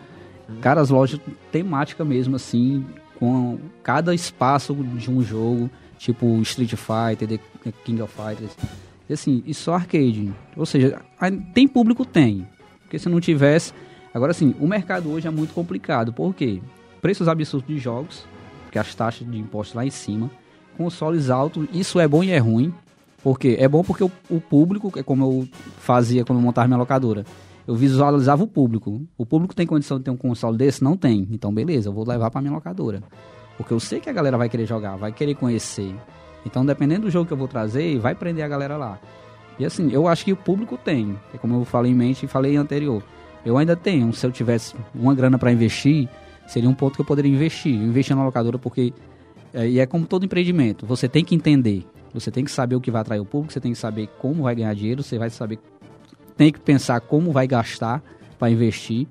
Cara, as lojas temática mesmo, assim, com cada espaço de um jogo, tipo Street Fighter, The King of Fighters. E assim, e só arcade. Ou seja, tem público? Tem. Porque se não tivesse. Agora sim, o mercado hoje é muito complicado. Por quê? Preços absurdos de jogos, porque as taxas de impostos lá em cima, consoles altos, isso é bom e é ruim. Porque é bom porque o, o público, é como eu fazia quando eu montava minha locadora. Eu visualizava o público. O público tem condição de ter um console desse? Não tem. Então, beleza, eu vou levar para minha locadora. Porque eu sei que a galera vai querer jogar, vai querer conhecer. Então, dependendo do jogo que eu vou trazer, vai prender a galera lá. E assim, eu acho que o público tem. É como eu falei em mente e falei anterior. Eu ainda tenho. Se eu tivesse uma grana para investir, seria um ponto que eu poderia investir. Investir na locadora porque... É, e é como todo empreendimento. Você tem que entender você tem que saber o que vai atrair o público, você tem que saber como vai ganhar dinheiro, você vai saber tem que pensar como vai gastar para investir.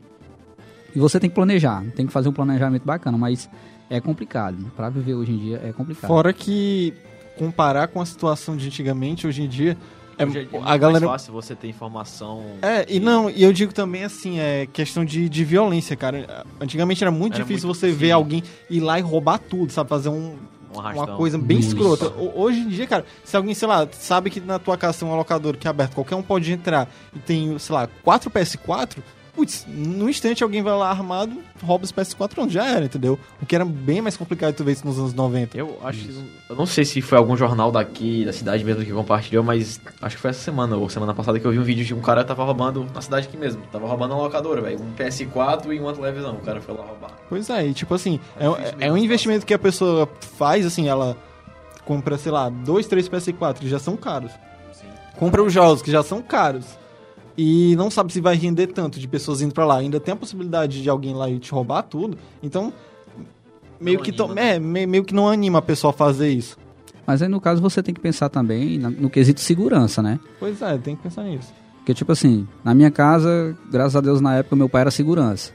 E você tem que planejar, tem que fazer um planejamento bacana, mas é complicado. Pra viver hoje em dia é complicado. Fora que comparar com a situação de antigamente, hoje em dia, é, Hoje é muito a galera. mais fácil você ter informação. É, e que- não, e eu digo também assim, é questão de, de violência, cara. Antigamente era muito Era difícil muito você ver alguém ir lá e roubar tudo, sabe? Fazer um, Um uma coisa bem Isso. escrota. Ho- Hoje em dia, cara, se alguém, sei lá, sabe que na tua casa tem um alocador que é aberto, qualquer um pode entrar e tem, sei lá, quatro PS4, putz, no instante alguém vai lá armado, rouba os PS4 pronto, já era, entendeu? O que era bem mais complicado tu ver isso nos anos 90. Eu acho que. Eu não sei se foi algum jornal daqui, da cidade mesmo, que compartilhou, mas acho que foi essa semana ou semana passada que eu vi um vídeo de um cara que tava roubando na cidade aqui mesmo. Tava roubando uma locadora, velho. Um PS4 e uma televisão. O cara foi lá roubar. Pois é, e tipo assim, É é, é um investimento que a pessoa faz, assim, ela compra, sei lá, dois, três PS4 que já são caros. Sim. Compra os jogos que já são caros. E não sabe se vai render tanto de pessoas indo pra lá. Ainda tem a possibilidade de alguém lá e te roubar tudo. Então, meio Não que, anima, to- né? é, me- meio que não anima a pessoa a fazer isso. Mas aí no caso você tem que pensar também no quesito segurança, né? Pois é, tem que pensar nisso. Porque, tipo assim, na minha casa, graças a Deus, na época, meu pai era segurança.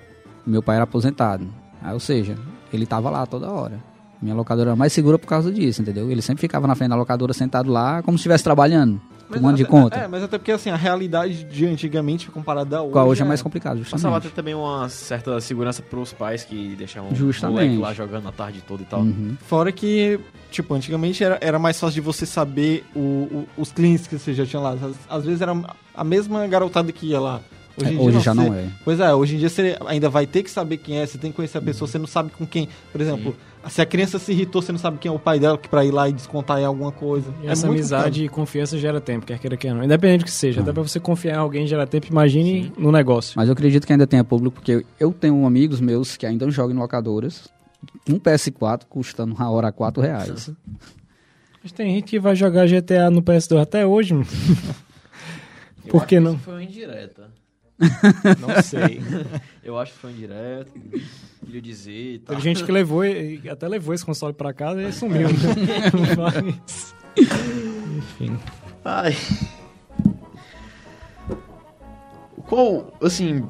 Meu pai era aposentado. Aí, ou seja, ele tava lá toda hora. Minha locadora era mais segura por causa disso, entendeu? Ele sempre ficava na frente da locadora sentado lá, como se estivesse trabalhando, tomando de até- conta. É, mas até porque assim, a realidade de antigamente comparada a hoje. Qual hoje é mais complicado, Passava justamente. até também uma certa segurança pros pais que deixavam o Justamente. moleque lá jogando a tarde toda e tal. Uhum. Fora que, tipo, antigamente era, era mais fácil de você saber o, o- os clientes que você já tinha lá. Às, às vezes era a mesma garotada que ia lá. É, hoje já você- não é. Pois é, hoje em dia você ainda vai ter que saber quem é, você tem que conhecer a pessoa, você não sabe com quem. Por exemplo, se a criança se irritou, você não sabe quem é o pai dela, que pra ir lá e descontar em alguma coisa. E é essa amizade e confiança gera tempo, quer queira que não. Independente do que seja, até pra você confiar em alguém gera tempo, imagine no negócio. Mas eu acredito que ainda tenha público, porque eu tenho amigos meus que ainda jogam em locadoras. Um PS4 custando uma hora a 4 reais. Mas tem gente que vai jogar GTA no PS2 até hoje, mano. (laughs) Por que não? Isso foi uma indireta. Não sei. (laughs) Eu acho que foi uma indireta. Queria dizer e tal. Teve gente que levou, até levou esse console pra casa e sumiu. Mas... (laughs) Enfim. Ai. Qual, assim.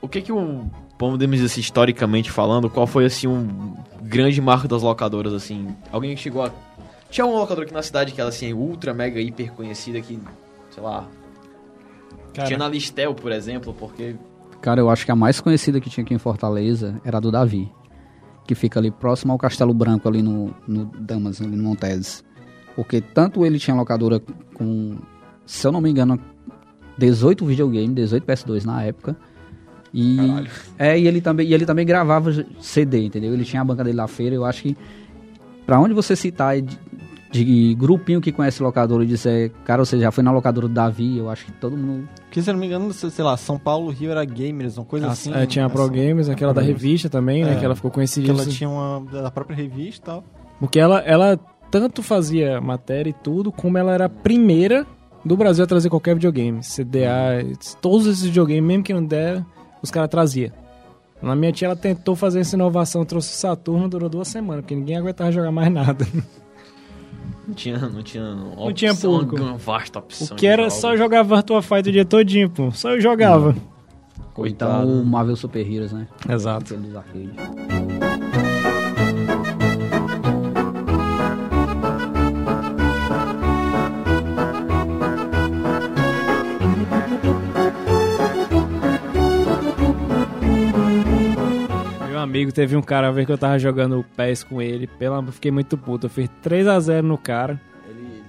O que que o. Podemos dizer assim, historicamente falando, qual foi assim um grande marco das locadoras, assim? Alguém que chegou a. Tinha uma locadora aqui na cidade que era assim, ultra, mega, hiper conhecida que. Sei lá. Cara, Tinha na Listel, por exemplo, porque. Cara, eu acho que a mais conhecida que tinha aqui em Fortaleza era a do Davi. Que fica ali próximo ao Castelo Branco, ali no, no Damas, ali no Montes. Porque tanto ele tinha locadora com, se eu não me engano, 18 videogame, 18 PS2 na época. E, Caralho. é, e ele também, e ele também gravava CD, entendeu? Ele tinha a banca dele na feira, eu acho que pra onde você citar de, grupinho que conhece locadora e disser, cara, você já foi na locadora do Davi, eu acho que todo mundo Porque, se eu não me engano, sei lá, São Paulo, Rio era gamers, uma coisa assim. é, tinha a Pro essa- Games, aquela da revista também, né? É. Que ela ficou Que conhecida. ela tinha uma da própria revista e tal. Porque ela, ela tanto fazia matéria e tudo, como ela era a primeira do Brasil a trazer qualquer videogame. CDA, todos esses videogames, mesmo que não der, os caras traziam. Na minha tia, ela tentou fazer essa inovação, trouxe o Saturno, durou duas semanas, porque ninguém aguentava jogar mais nada. (laughs) Não tinha. Não tinha. Não tinha público. Uma vasta opção. O que era só jogar Virtua Fighter o dia todinho, pô. Só eu jogava. Então Coitado. o Marvel Super Heroes, né? Exato. Aquele dos arcades. Amigo, teve um cara, uma vez que eu tava jogando o PES com ele, pela, eu fiquei muito puto. Eu fiz 3x0 no cara.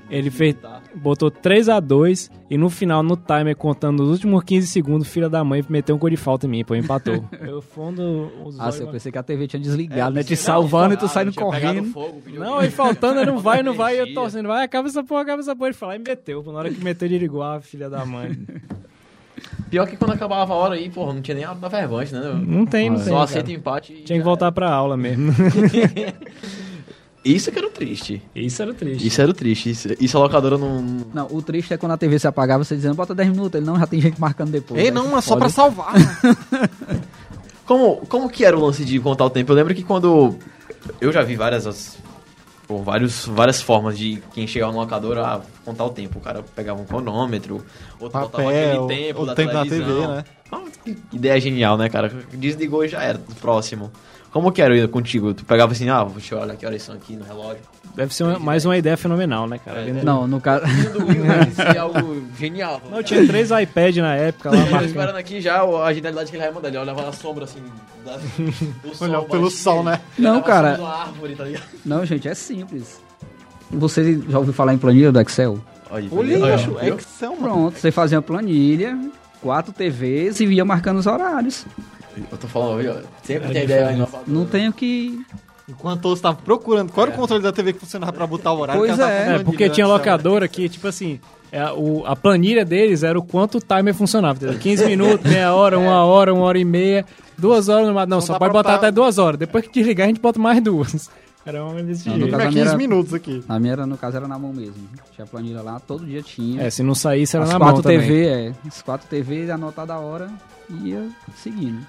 Ele fez, botou 3x2 e no final, no timer, contando os últimos 15 segundos, filha da mãe meteu um gol de falta em mim, pô, empatou. (laughs) eu fundo os Ah, eu pensei que a TV tinha desligado, É, né? Te salvando e tu saindo correndo. fogo. Não, ele faltando, ele (laughs) não vai, não vai, e eu torcendo, vai, acaba essa porra, acaba essa porra. Ele falou, e meteu, pô, na hora que meteu, ele ligou, ah, filha da mãe. (laughs) Pior que quando acabava a hora aí, porra, não tinha nem a da vergonha, né? Não tem, não Só tem. aceita cara. empate e Tinha que voltar pra aula mesmo. (laughs) Isso que era o triste. Isso era triste. Isso era o triste. Isso, isso a locadora não. Não, o triste é quando a TV se apagava, você dizendo, bota 10 minutos. Ele não, já tem gente marcando depois. Ei, não, mas só pra salvar. (laughs) Como, como que era o lance de contar o tempo? Eu lembro que quando. Eu já vi várias. as- Pô, vários, várias formas de quem chegava no locador a contar o tempo. O cara pegava um cronômetro, outro botava Papel, aquele tempo o da tempo televisão. TV, né? Ah, ideia genial, né, cara? Desligou e já era, próximo. Como que era contigo? Tu pegava assim, ah, deixa eu olhar que horas são aqui no relógio. Deve ser uma- mais uma ideia fenomenal, né, cara? É, no- Não, no caso. Né? É algo genial. Não, tinha três iPads na época lá Eu esperando aqui já a genialidade que ele vai mandar. Ele olhava a sombra assim, da, (laughs) do sol. Olhava pelo sol, né? Não, cara. árvore, tá ligado? Não, gente, é simples. Você já ouviu falar em planilha do Excel? Olha, Olha? Excel, mano. Pronto, você fazia uma planilha, quatro TVs e ia marcando os horários. Eu tô falando, viu? Sempre É tem ideia inovadora. Não tenho que. Enquanto todos estavam procurando qual era o controle da TV que funcionava pra botar o horário. Pois é, É, porque tinha locadora que, tipo assim, é, o, a planilha deles era o quanto o timer funcionava. entendeu? 15 (laughs) minutos, meia hora, uma hora, uma hora e meia, duas horas. Não, Não só pode botar até duas horas. Depois que desligar, a gente bota mais duas. (laughs) Era uma desse Não, jeito. caso- Tinha a minha 15 era- minutos aqui. A minha, era, no caso, era na mão mesmo. Tinha planilha lá, todo dia tinha. É, se não saísse, era As na quatro mão também. TV, é. As quatro TV, anotada a hora, ia seguindo.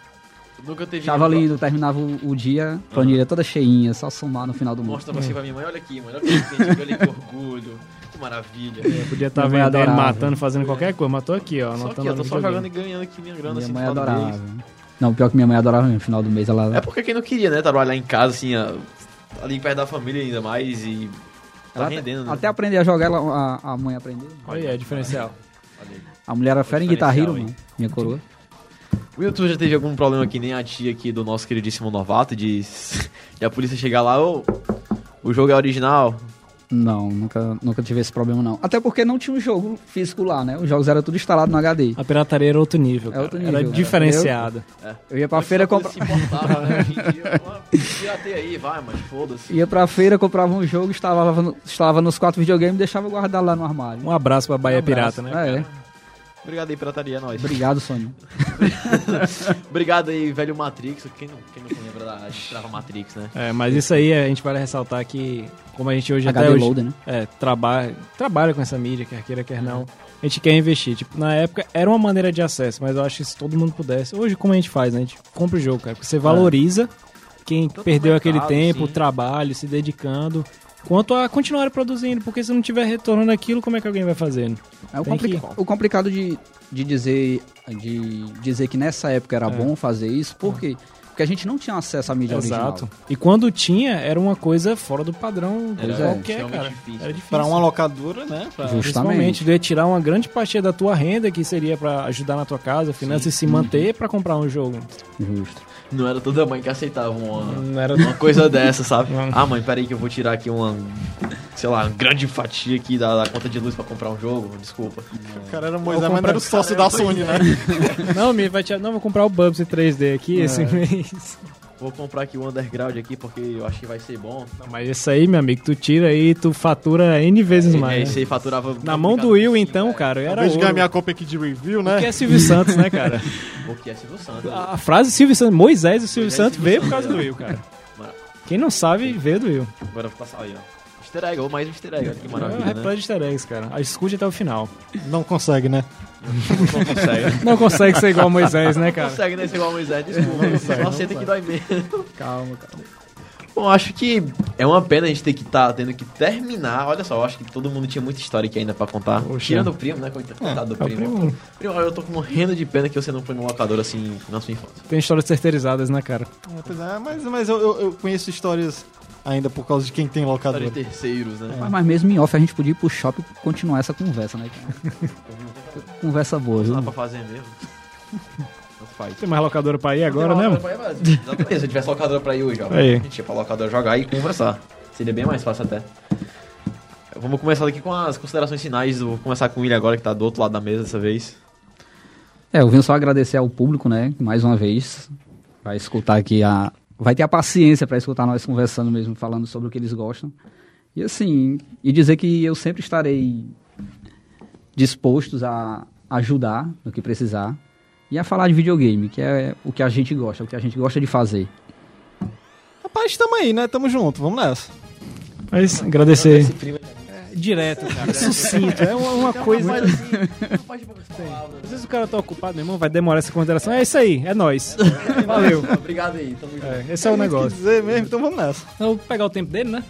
Nunca teve. Terminava o, o dia, planilha toda cheinha, só somar no final do mês. Mostra pra você pra minha mãe, olha aqui, mano. Olha que, olha que orgulho. Que maravilha. Eu podia estar mãe vendendo, adorava. matando, fazendo qualquer coisa, mas tô aqui, ó. Só aqui, eu tô só jogando e ganhando aqui minha grana Minha assim mãe adorava. Não, pior que minha mãe adorava no final do mês, ela... É porque quem não queria, né? Trabalhar em casa, assim, ó, ali perto da família ainda mais e. Tá ela rendendo, né? Até aprender a jogar, ela, a, a mãe aprendeu. Olha aí, é diferencial. A mulher era fera em Guitar Diferencial, Hero, mano. Minha coroa. O YouTube já teve algum problema que nem a tia aqui do nosso queridíssimo novato de, (laughs) de a polícia chegar lá, ô, o jogo é original. Não, nunca, nunca tive esse problema, não. Até porque não tinha um jogo físico lá, né? Os jogos eram tudo instalado no HD. A pirataria era outro nível, É cara. outro Era nível. diferenciada. Eu ia pra feira Antes a comprar... polícia se importava, né? Hoje em dia, (laughs) ó, pirateia aí, vai, mas foda-se. Ia pra feira, comprava um jogo, instalava, no- instalava nos quatro videogames e deixava guardado lá no armário. Um abraço pra Bahia Um abraço. Pirata, né? É, Obrigado aí, pirataria, é nóis. obrigado, Sônia. (laughs) Obrigado aí, velho Matrix. Quem não, quem não lembra da Estrava Matrix, né? É, mas isso aí a gente vai ressaltar que, como a gente hoje até HD hoje Loader, né? é, trabalha, trabalha com essa mídia, quer queira, quer não, a gente quer investir. Tipo, na época era uma maneira de acesso, mas eu acho que se todo mundo pudesse. Hoje, como a gente faz, né? A gente compra o jogo, cara. Porque você valoriza quem Tanto perdeu no aquele mercado, tempo, sim. o trabalho, se dedicando. Quanto a continuar produzindo, porque se não tiver retorno naquilo, como é que alguém vai fazendo? É o, complica- que- o complicado de, de dizer de dizer que nessa época era É. bom fazer isso, por quê? Porque a gente não tinha acesso à mídia Exato. original. E quando tinha, era uma coisa fora do padrão Era qualquer, cara. difícil. Era difícil. Pra uma locadora, né? Pra... Justo. Principalmente, tu ia tirar uma grande fatia da tua renda, que seria pra ajudar na tua casa, finanças, e se manter pra comprar um jogo. Justo. Não era toda mãe que aceitava uma, Não era uma coisa dessa, (laughs) sabe? Não. Ah, mãe, peraí que eu vou tirar aqui uma, sei lá, uma grande fatia aqui da, da conta de luz pra comprar um jogo. Desculpa. O cara era Moisés, mas não era o sócio da Sony, né? (laughs) Não, me vai tirar. Não, vou comprar o Bubsy 3D aqui esse mês. Vou comprar aqui o Underground aqui porque eu acho que vai ser bom. Não, mas isso aí, meu amigo, tu tira aí, tu fatura N vezes É, mais. esse né? aí faturava... Na mão do Will, então, cara, Ao era invés de ganhar ouro. minha cópia aqui de review, O né? que é Silvio Santos, né, cara? (laughs) Porque é Silvio Santos. A frase Silvio Santos, Moisés e Silvio Moisés Santos Silvio veio por Santos, causa do é. Will, cara. Quem não sabe, veio do Will. Agora tá aí, ó. Easter egg, ou mais um easter egg. Olha que É maravilha, um né? de easter eggs, cara. A escute até o final. Não consegue, né? Não consegue. (laughs) Não consegue ser igual Moisés, né, Não cara? consegue, né? Ser igual a Moisés, desculpa. Só aceita que dói mesmo. Calma, cara. Bom, acho que é uma pena a gente ter que estar tendo que terminar. Olha só, eu acho que todo mundo tinha muita história aqui ainda pra contar. Tirando o primo, né? Coitado do É, o primo. primo- Primo, eu tô morrendo de pena que você não foi no locador assim na sua infância. Tem histórias terceirizadas, né, cara? É, é, mas, mas eu, eu- eu conheço histórias ainda por causa de quem tem locadora. História de terceiros, né? Mas, mas mesmo em off a gente podia ir pro shopping e continuar essa conversa, né? (laughs) conversa boa, Não dá viu? pra fazer mesmo. Não faz. Tem mais locadora pra ir agora, Não tem né? Exatamente, (laughs) se eu tivesse locadora pra ir hoje, ó. Aí. A gente ia pra locadora jogar e conversar. Seria bem mais fácil até. Vamos começar aqui com as considerações finais. Vou começar com o William agora, que tá do outro lado da mesa dessa vez. É, eu vim só agradecer ao público, né? Mais uma vez. Vai escutar aqui a. Vai ter a paciência para escutar nós conversando mesmo, falando sobre o que eles gostam. E assim, e dizer que eu sempre estarei dispostos a ajudar no que precisar e a falar de videogame, que é o que a gente gosta, o que a gente gosta de fazer. Rapaz, tamo aí, né? Tamo junto, vamos nessa. Mas agradecer. Esse primo Direto, cara. (laughs) Sucinto. É uma, uma coisa. Mas assim, não pode poucas palavras. Às vezes o cara tá ocupado, meu irmão, vai demorar essa consideração. É isso aí, é nóis. (laughs) Valeu. Obrigado aí, tamo junto. É, esse é o Quer negócio. dizer mesmo, então vamos nessa. Então, vou pegar o tempo dele, né?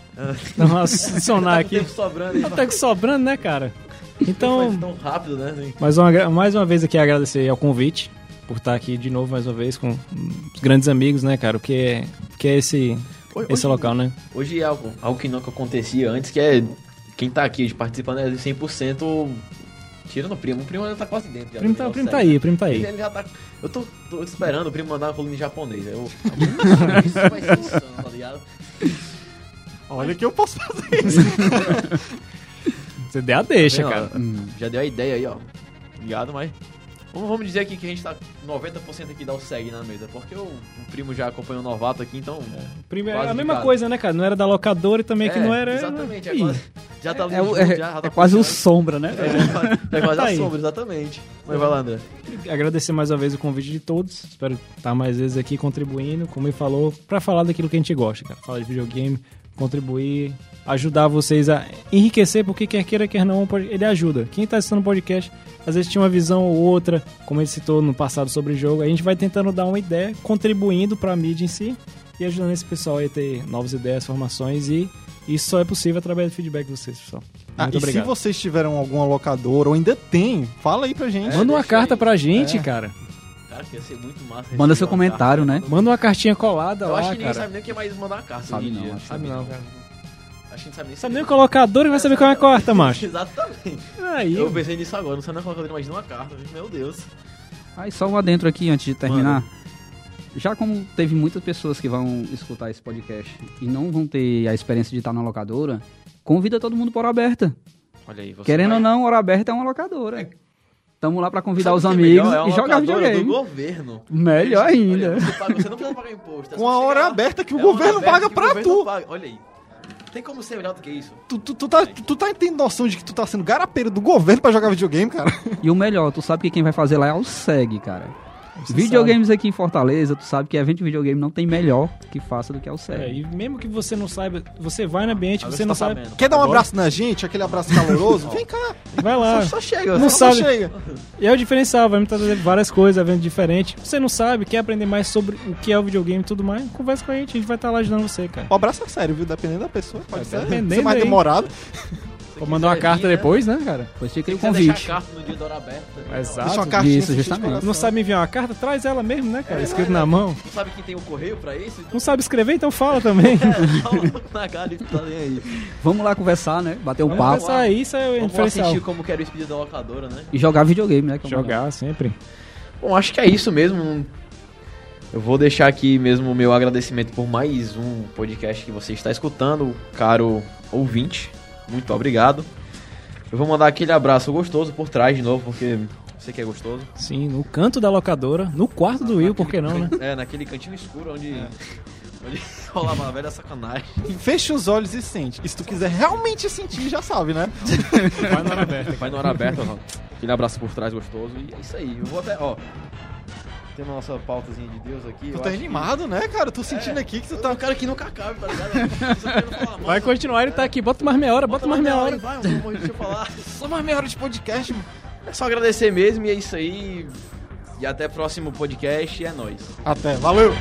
Então, vamos adicionar aqui. Tempo sobrando aí. Tá que sobrando, né, cara? Então, tão rápido, né? mais uma, mais uma vez aqui agradecer ao convite. por estar aqui de novo mais uma vez com os grandes amigos, né, cara? O que é, o que é esse, Hoje- esse local, né? Hoje é algo, algo que nunca acontecia antes, que é quem tá aqui participando é de 100% tirando o primo. O primo ainda tá quase dentro. já O primo tá, primo tá aí, o primo tá Ele, aí. ele já tá. Eu tô, tô esperando o primo mandar uma coluna em japonês. Eu. Isso vai ser insano, tá ligado? Olha que eu posso fazer isso. Você deu a deixa, Tá cara. ó? Já deu a ideia aí, ó. Ligado, mas. Vamos, dizer aqui que a gente tá 90% aqui dá o segue na mesa, porque o, o primo já acompanhou o novato aqui, então. Primo é a mesma casa. coisa, né, cara? Não era da locadora e também que É, não era. Exatamente, é Ih, quase, já tá ali É, junto, é- já, já tá é quase o sombra, né? É, é quase (laughs) Tá a aí. sombra, exatamente. Mas vai lá, André. Agradecer mais uma vez o convite de todos. Espero estar mais vezes aqui contribuindo, como ele falou, pra falar daquilo que a gente gosta, cara. Falar de videogame, contribuir, ajudar vocês a enriquecer, porque quer queira, quer não, pode- ele ajuda. Quem tá assistindo o podcast, às vezes tinha uma visão ou outra, como ele citou no passado sobre o jogo, a gente vai tentando dar uma ideia, contribuindo pra mídia em si e ajudando esse pessoal a ter novas ideias, formações e isso só é possível através do feedback de vocês, pessoal. Ah, Muito e se obrigado. vocês tiveram alguma locadora ou ainda tem, fala aí pra gente. Manda uma carta aí. pra gente, cara. Cara, que ia ser muito massa. Manda seu comentário, carta. né? Manda uma cartinha colada Eu lá, acho que ninguém cara. sabe nem o que é mais mandar uma carta. Sabe não, dia. acho que Sabe não, cara. Que não sabe nem Sabe nem o colocador e vai saber qual é a quarta, macho. (laughs) Exatamente. Aí, Eu pensei nisso agora, não sabe nem colocador, imagina uma carta. Meu Deus. Aí só um adentro aqui antes de terminar. Já como teve muitas pessoas que vão escutar esse podcast e não vão ter a experiência de estar na locadora, convida todo mundo para hora aberta. Olha aí, você Querendo vai- ou não, hora aberta é uma locadora. Tamo lá para convidar Sabe os que é amigos? É uma e jogar videogame. do governo. Melhor Olha, ainda. você, paga- você não precisa pagar imposto. é (laughs) a chegar hora lá. aberta que o É uma governo paga que pra tu. paga. Olha aí. Tem como ser melhor do que isso? Tu, tu, tu tá, tu, tu tá tendo noção de que tu tá sendo garapeiro do governo pra jogar videogame, cara? E o melhor, tu sabe que quem vai fazer lá é o SEG, cara. Videogames aqui em Fortaleza, tu sabe que evento de videogame não tem melhor que faça do que é o SEG. É, e mesmo que você não saiba, você vai no ambiente, Agora você não tá sabe. sabendo. Quer dar um Agora- abraço na gente, aquele abraço caloroso? (laughs) Vem cá, Vai lá. Só, só chega. Não só- só sabe. chega. E é o diferencial, vai me trazer várias coisas, evento diferente. Você não sabe, quer aprender mais sobre o que é o videogame e tudo mais, conversa com a gente, a gente vai estar lá ajudando você, cara. O abraço é sério, viu? Dependendo da pessoa, pode É, ser, dependendo ser mais aí. demorado. (laughs) Vou mandar uma carta vir, né? depois, né, cara? Depois fica aí o convite. carta no dia da hora aberta. também, Exato. Deixa uma cartinha Isso, justamente. Não sabe enviar uma carta? Traz ela mesmo, né, cara? É, Escrito vai, na né? mão. Não sabe que tem o correio pra isso? Então Não sabe escrever, então fala também. (laughs) é, coloca na cara e tá nem aí. Vamos lá conversar, né? Bater um Vamos papo pensar, isso é o Vamos diferencial. assistir como quero o espírito da locadora, né? e jogar videogame, né? que é o melhor. Jogar sempre. Bom, acho que é isso mesmo. Eu vou deixar aqui mesmo o meu agradecimento por mais um podcast que você está escutando, caro ouvinte. Muito obrigado. Eu vou mandar aquele abraço gostoso por trás de novo, porque você que é gostoso. Sim, no canto da locadora, no quarto do Will, por que não, né? É, naquele cantinho escuro onde, onde (laughs) rolava uma velha sacanagem. Fecha os olhos e sente. E se tu quiser realmente sentir, já sabe, né? (laughs) Vai na hora aberta. Vai na hora aberta, ó. aquele abraço por trás gostoso. E é isso aí. Eu vou até, ó. Tem a nossa pautazinha de Deus aqui. Tu tá acho que- animado, né, cara? Eu tô sentindo aqui que tu tá... um cara que nunca acabe, tá ligado? Falar, (laughs) Vai continuar, ele tá aqui. Bota mais meia hora, bota mais meia hora. Vai, vai, deixa eu falar. (laughs) Só mais meia hora de podcast, mano. É só agradecer mesmo e é isso aí. E até o próximo podcast. É nóis. Até, valeu!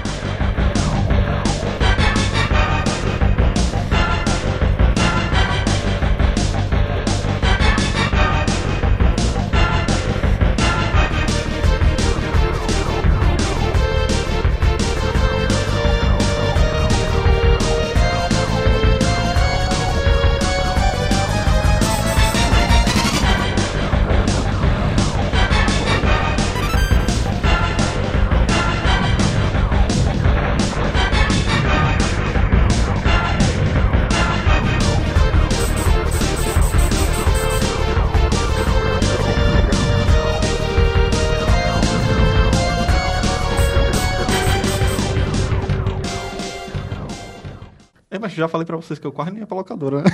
Já falei pra vocês que eu quase nem ia pra locadora, né?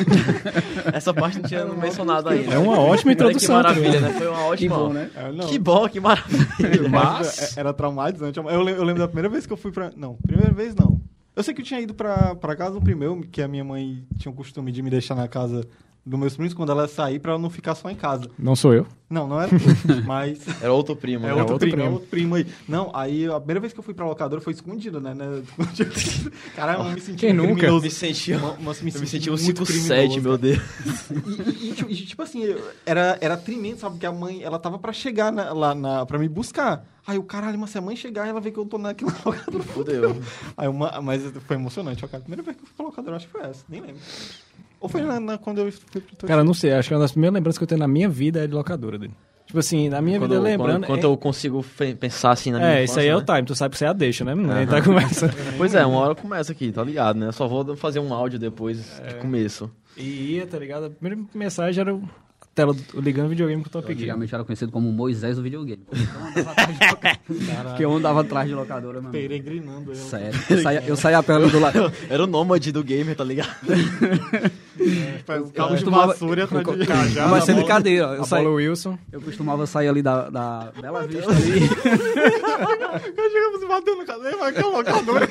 (laughs) Essa parte não tinha mencionado ainda. É uma ótima Olha que introdução. maravilha, né? Foi uma ótima. bom, né? É, não. Que bom, que maravilha. (laughs) Mas... Era traumatizante. Eu, eu lembro da primeira vez que eu fui pra. Não, primeira vez não. Eu sei que eu tinha ido pra, pra casa do primeiro, que a minha mãe tinha o costume de me deixar na casa dos meus primos quando ela sair pra ela não ficar só em casa. Não sou eu. Não, não era (laughs) tu, mas Era outro primo, é né? outro, outro primo, é primo. outro primo aí. Não, aí a primeira vez que eu fui pra locadora foi escondido, né? né? Escondido. (laughs) Caralho, eu me senti Quem nunca? criminoso. Me senti, Mo- Nossa, me eu me senti um muito 5-7, criminoso, meu Deus. E, e- e, tipo- e, tipo assim, era, era tremendo, sabe? Porque a mãe, ela tava pra chegar na- lá na, pra me buscar. Aí o caralho, mas se a mãe chegar, ela vê que eu tô naquela locadora. Fudeu. Aí uma, mas foi emocionante, ó, cara. A primeira vez que eu fui pra locadora, acho que foi essa, nem lembro. Ou foi na, na- quando eu fui pro Cara, não sei, acho que uma das primeiras lembranças que eu tenho na minha vida é de locadora dele. Tipo assim, na minha Quando, vida lembrando. quando é, eu consigo pensar assim na minha é, isso aí é o né? time, tu sabe que você é a deixa, né? Não, tá conversa. (laughs) Pois é, uma hora começa aqui, tá ligado, né? Eu só vou fazer um áudio depois de começo. E ia, tá ligado? A primeira mensagem era tela do- ligando o videogame com o Top Gear. Antigamente era conhecido como Moisés do videogame. (laughs) Porque eu andava atrás de locadora, mano. Peregrinando. Eu. Sério. Eu saía, eu saía a pela do lado. (laughs) Era o nômade do gamer, tá ligado? (laughs) Faz Eu cabo de costumava- vassoura atrás de a bola- brincadeira. Eu, saí- Wilson. eu costumava sair ali da, da Bela Vista ali. Nós chegamos batendo na cadeira, mas que locadora.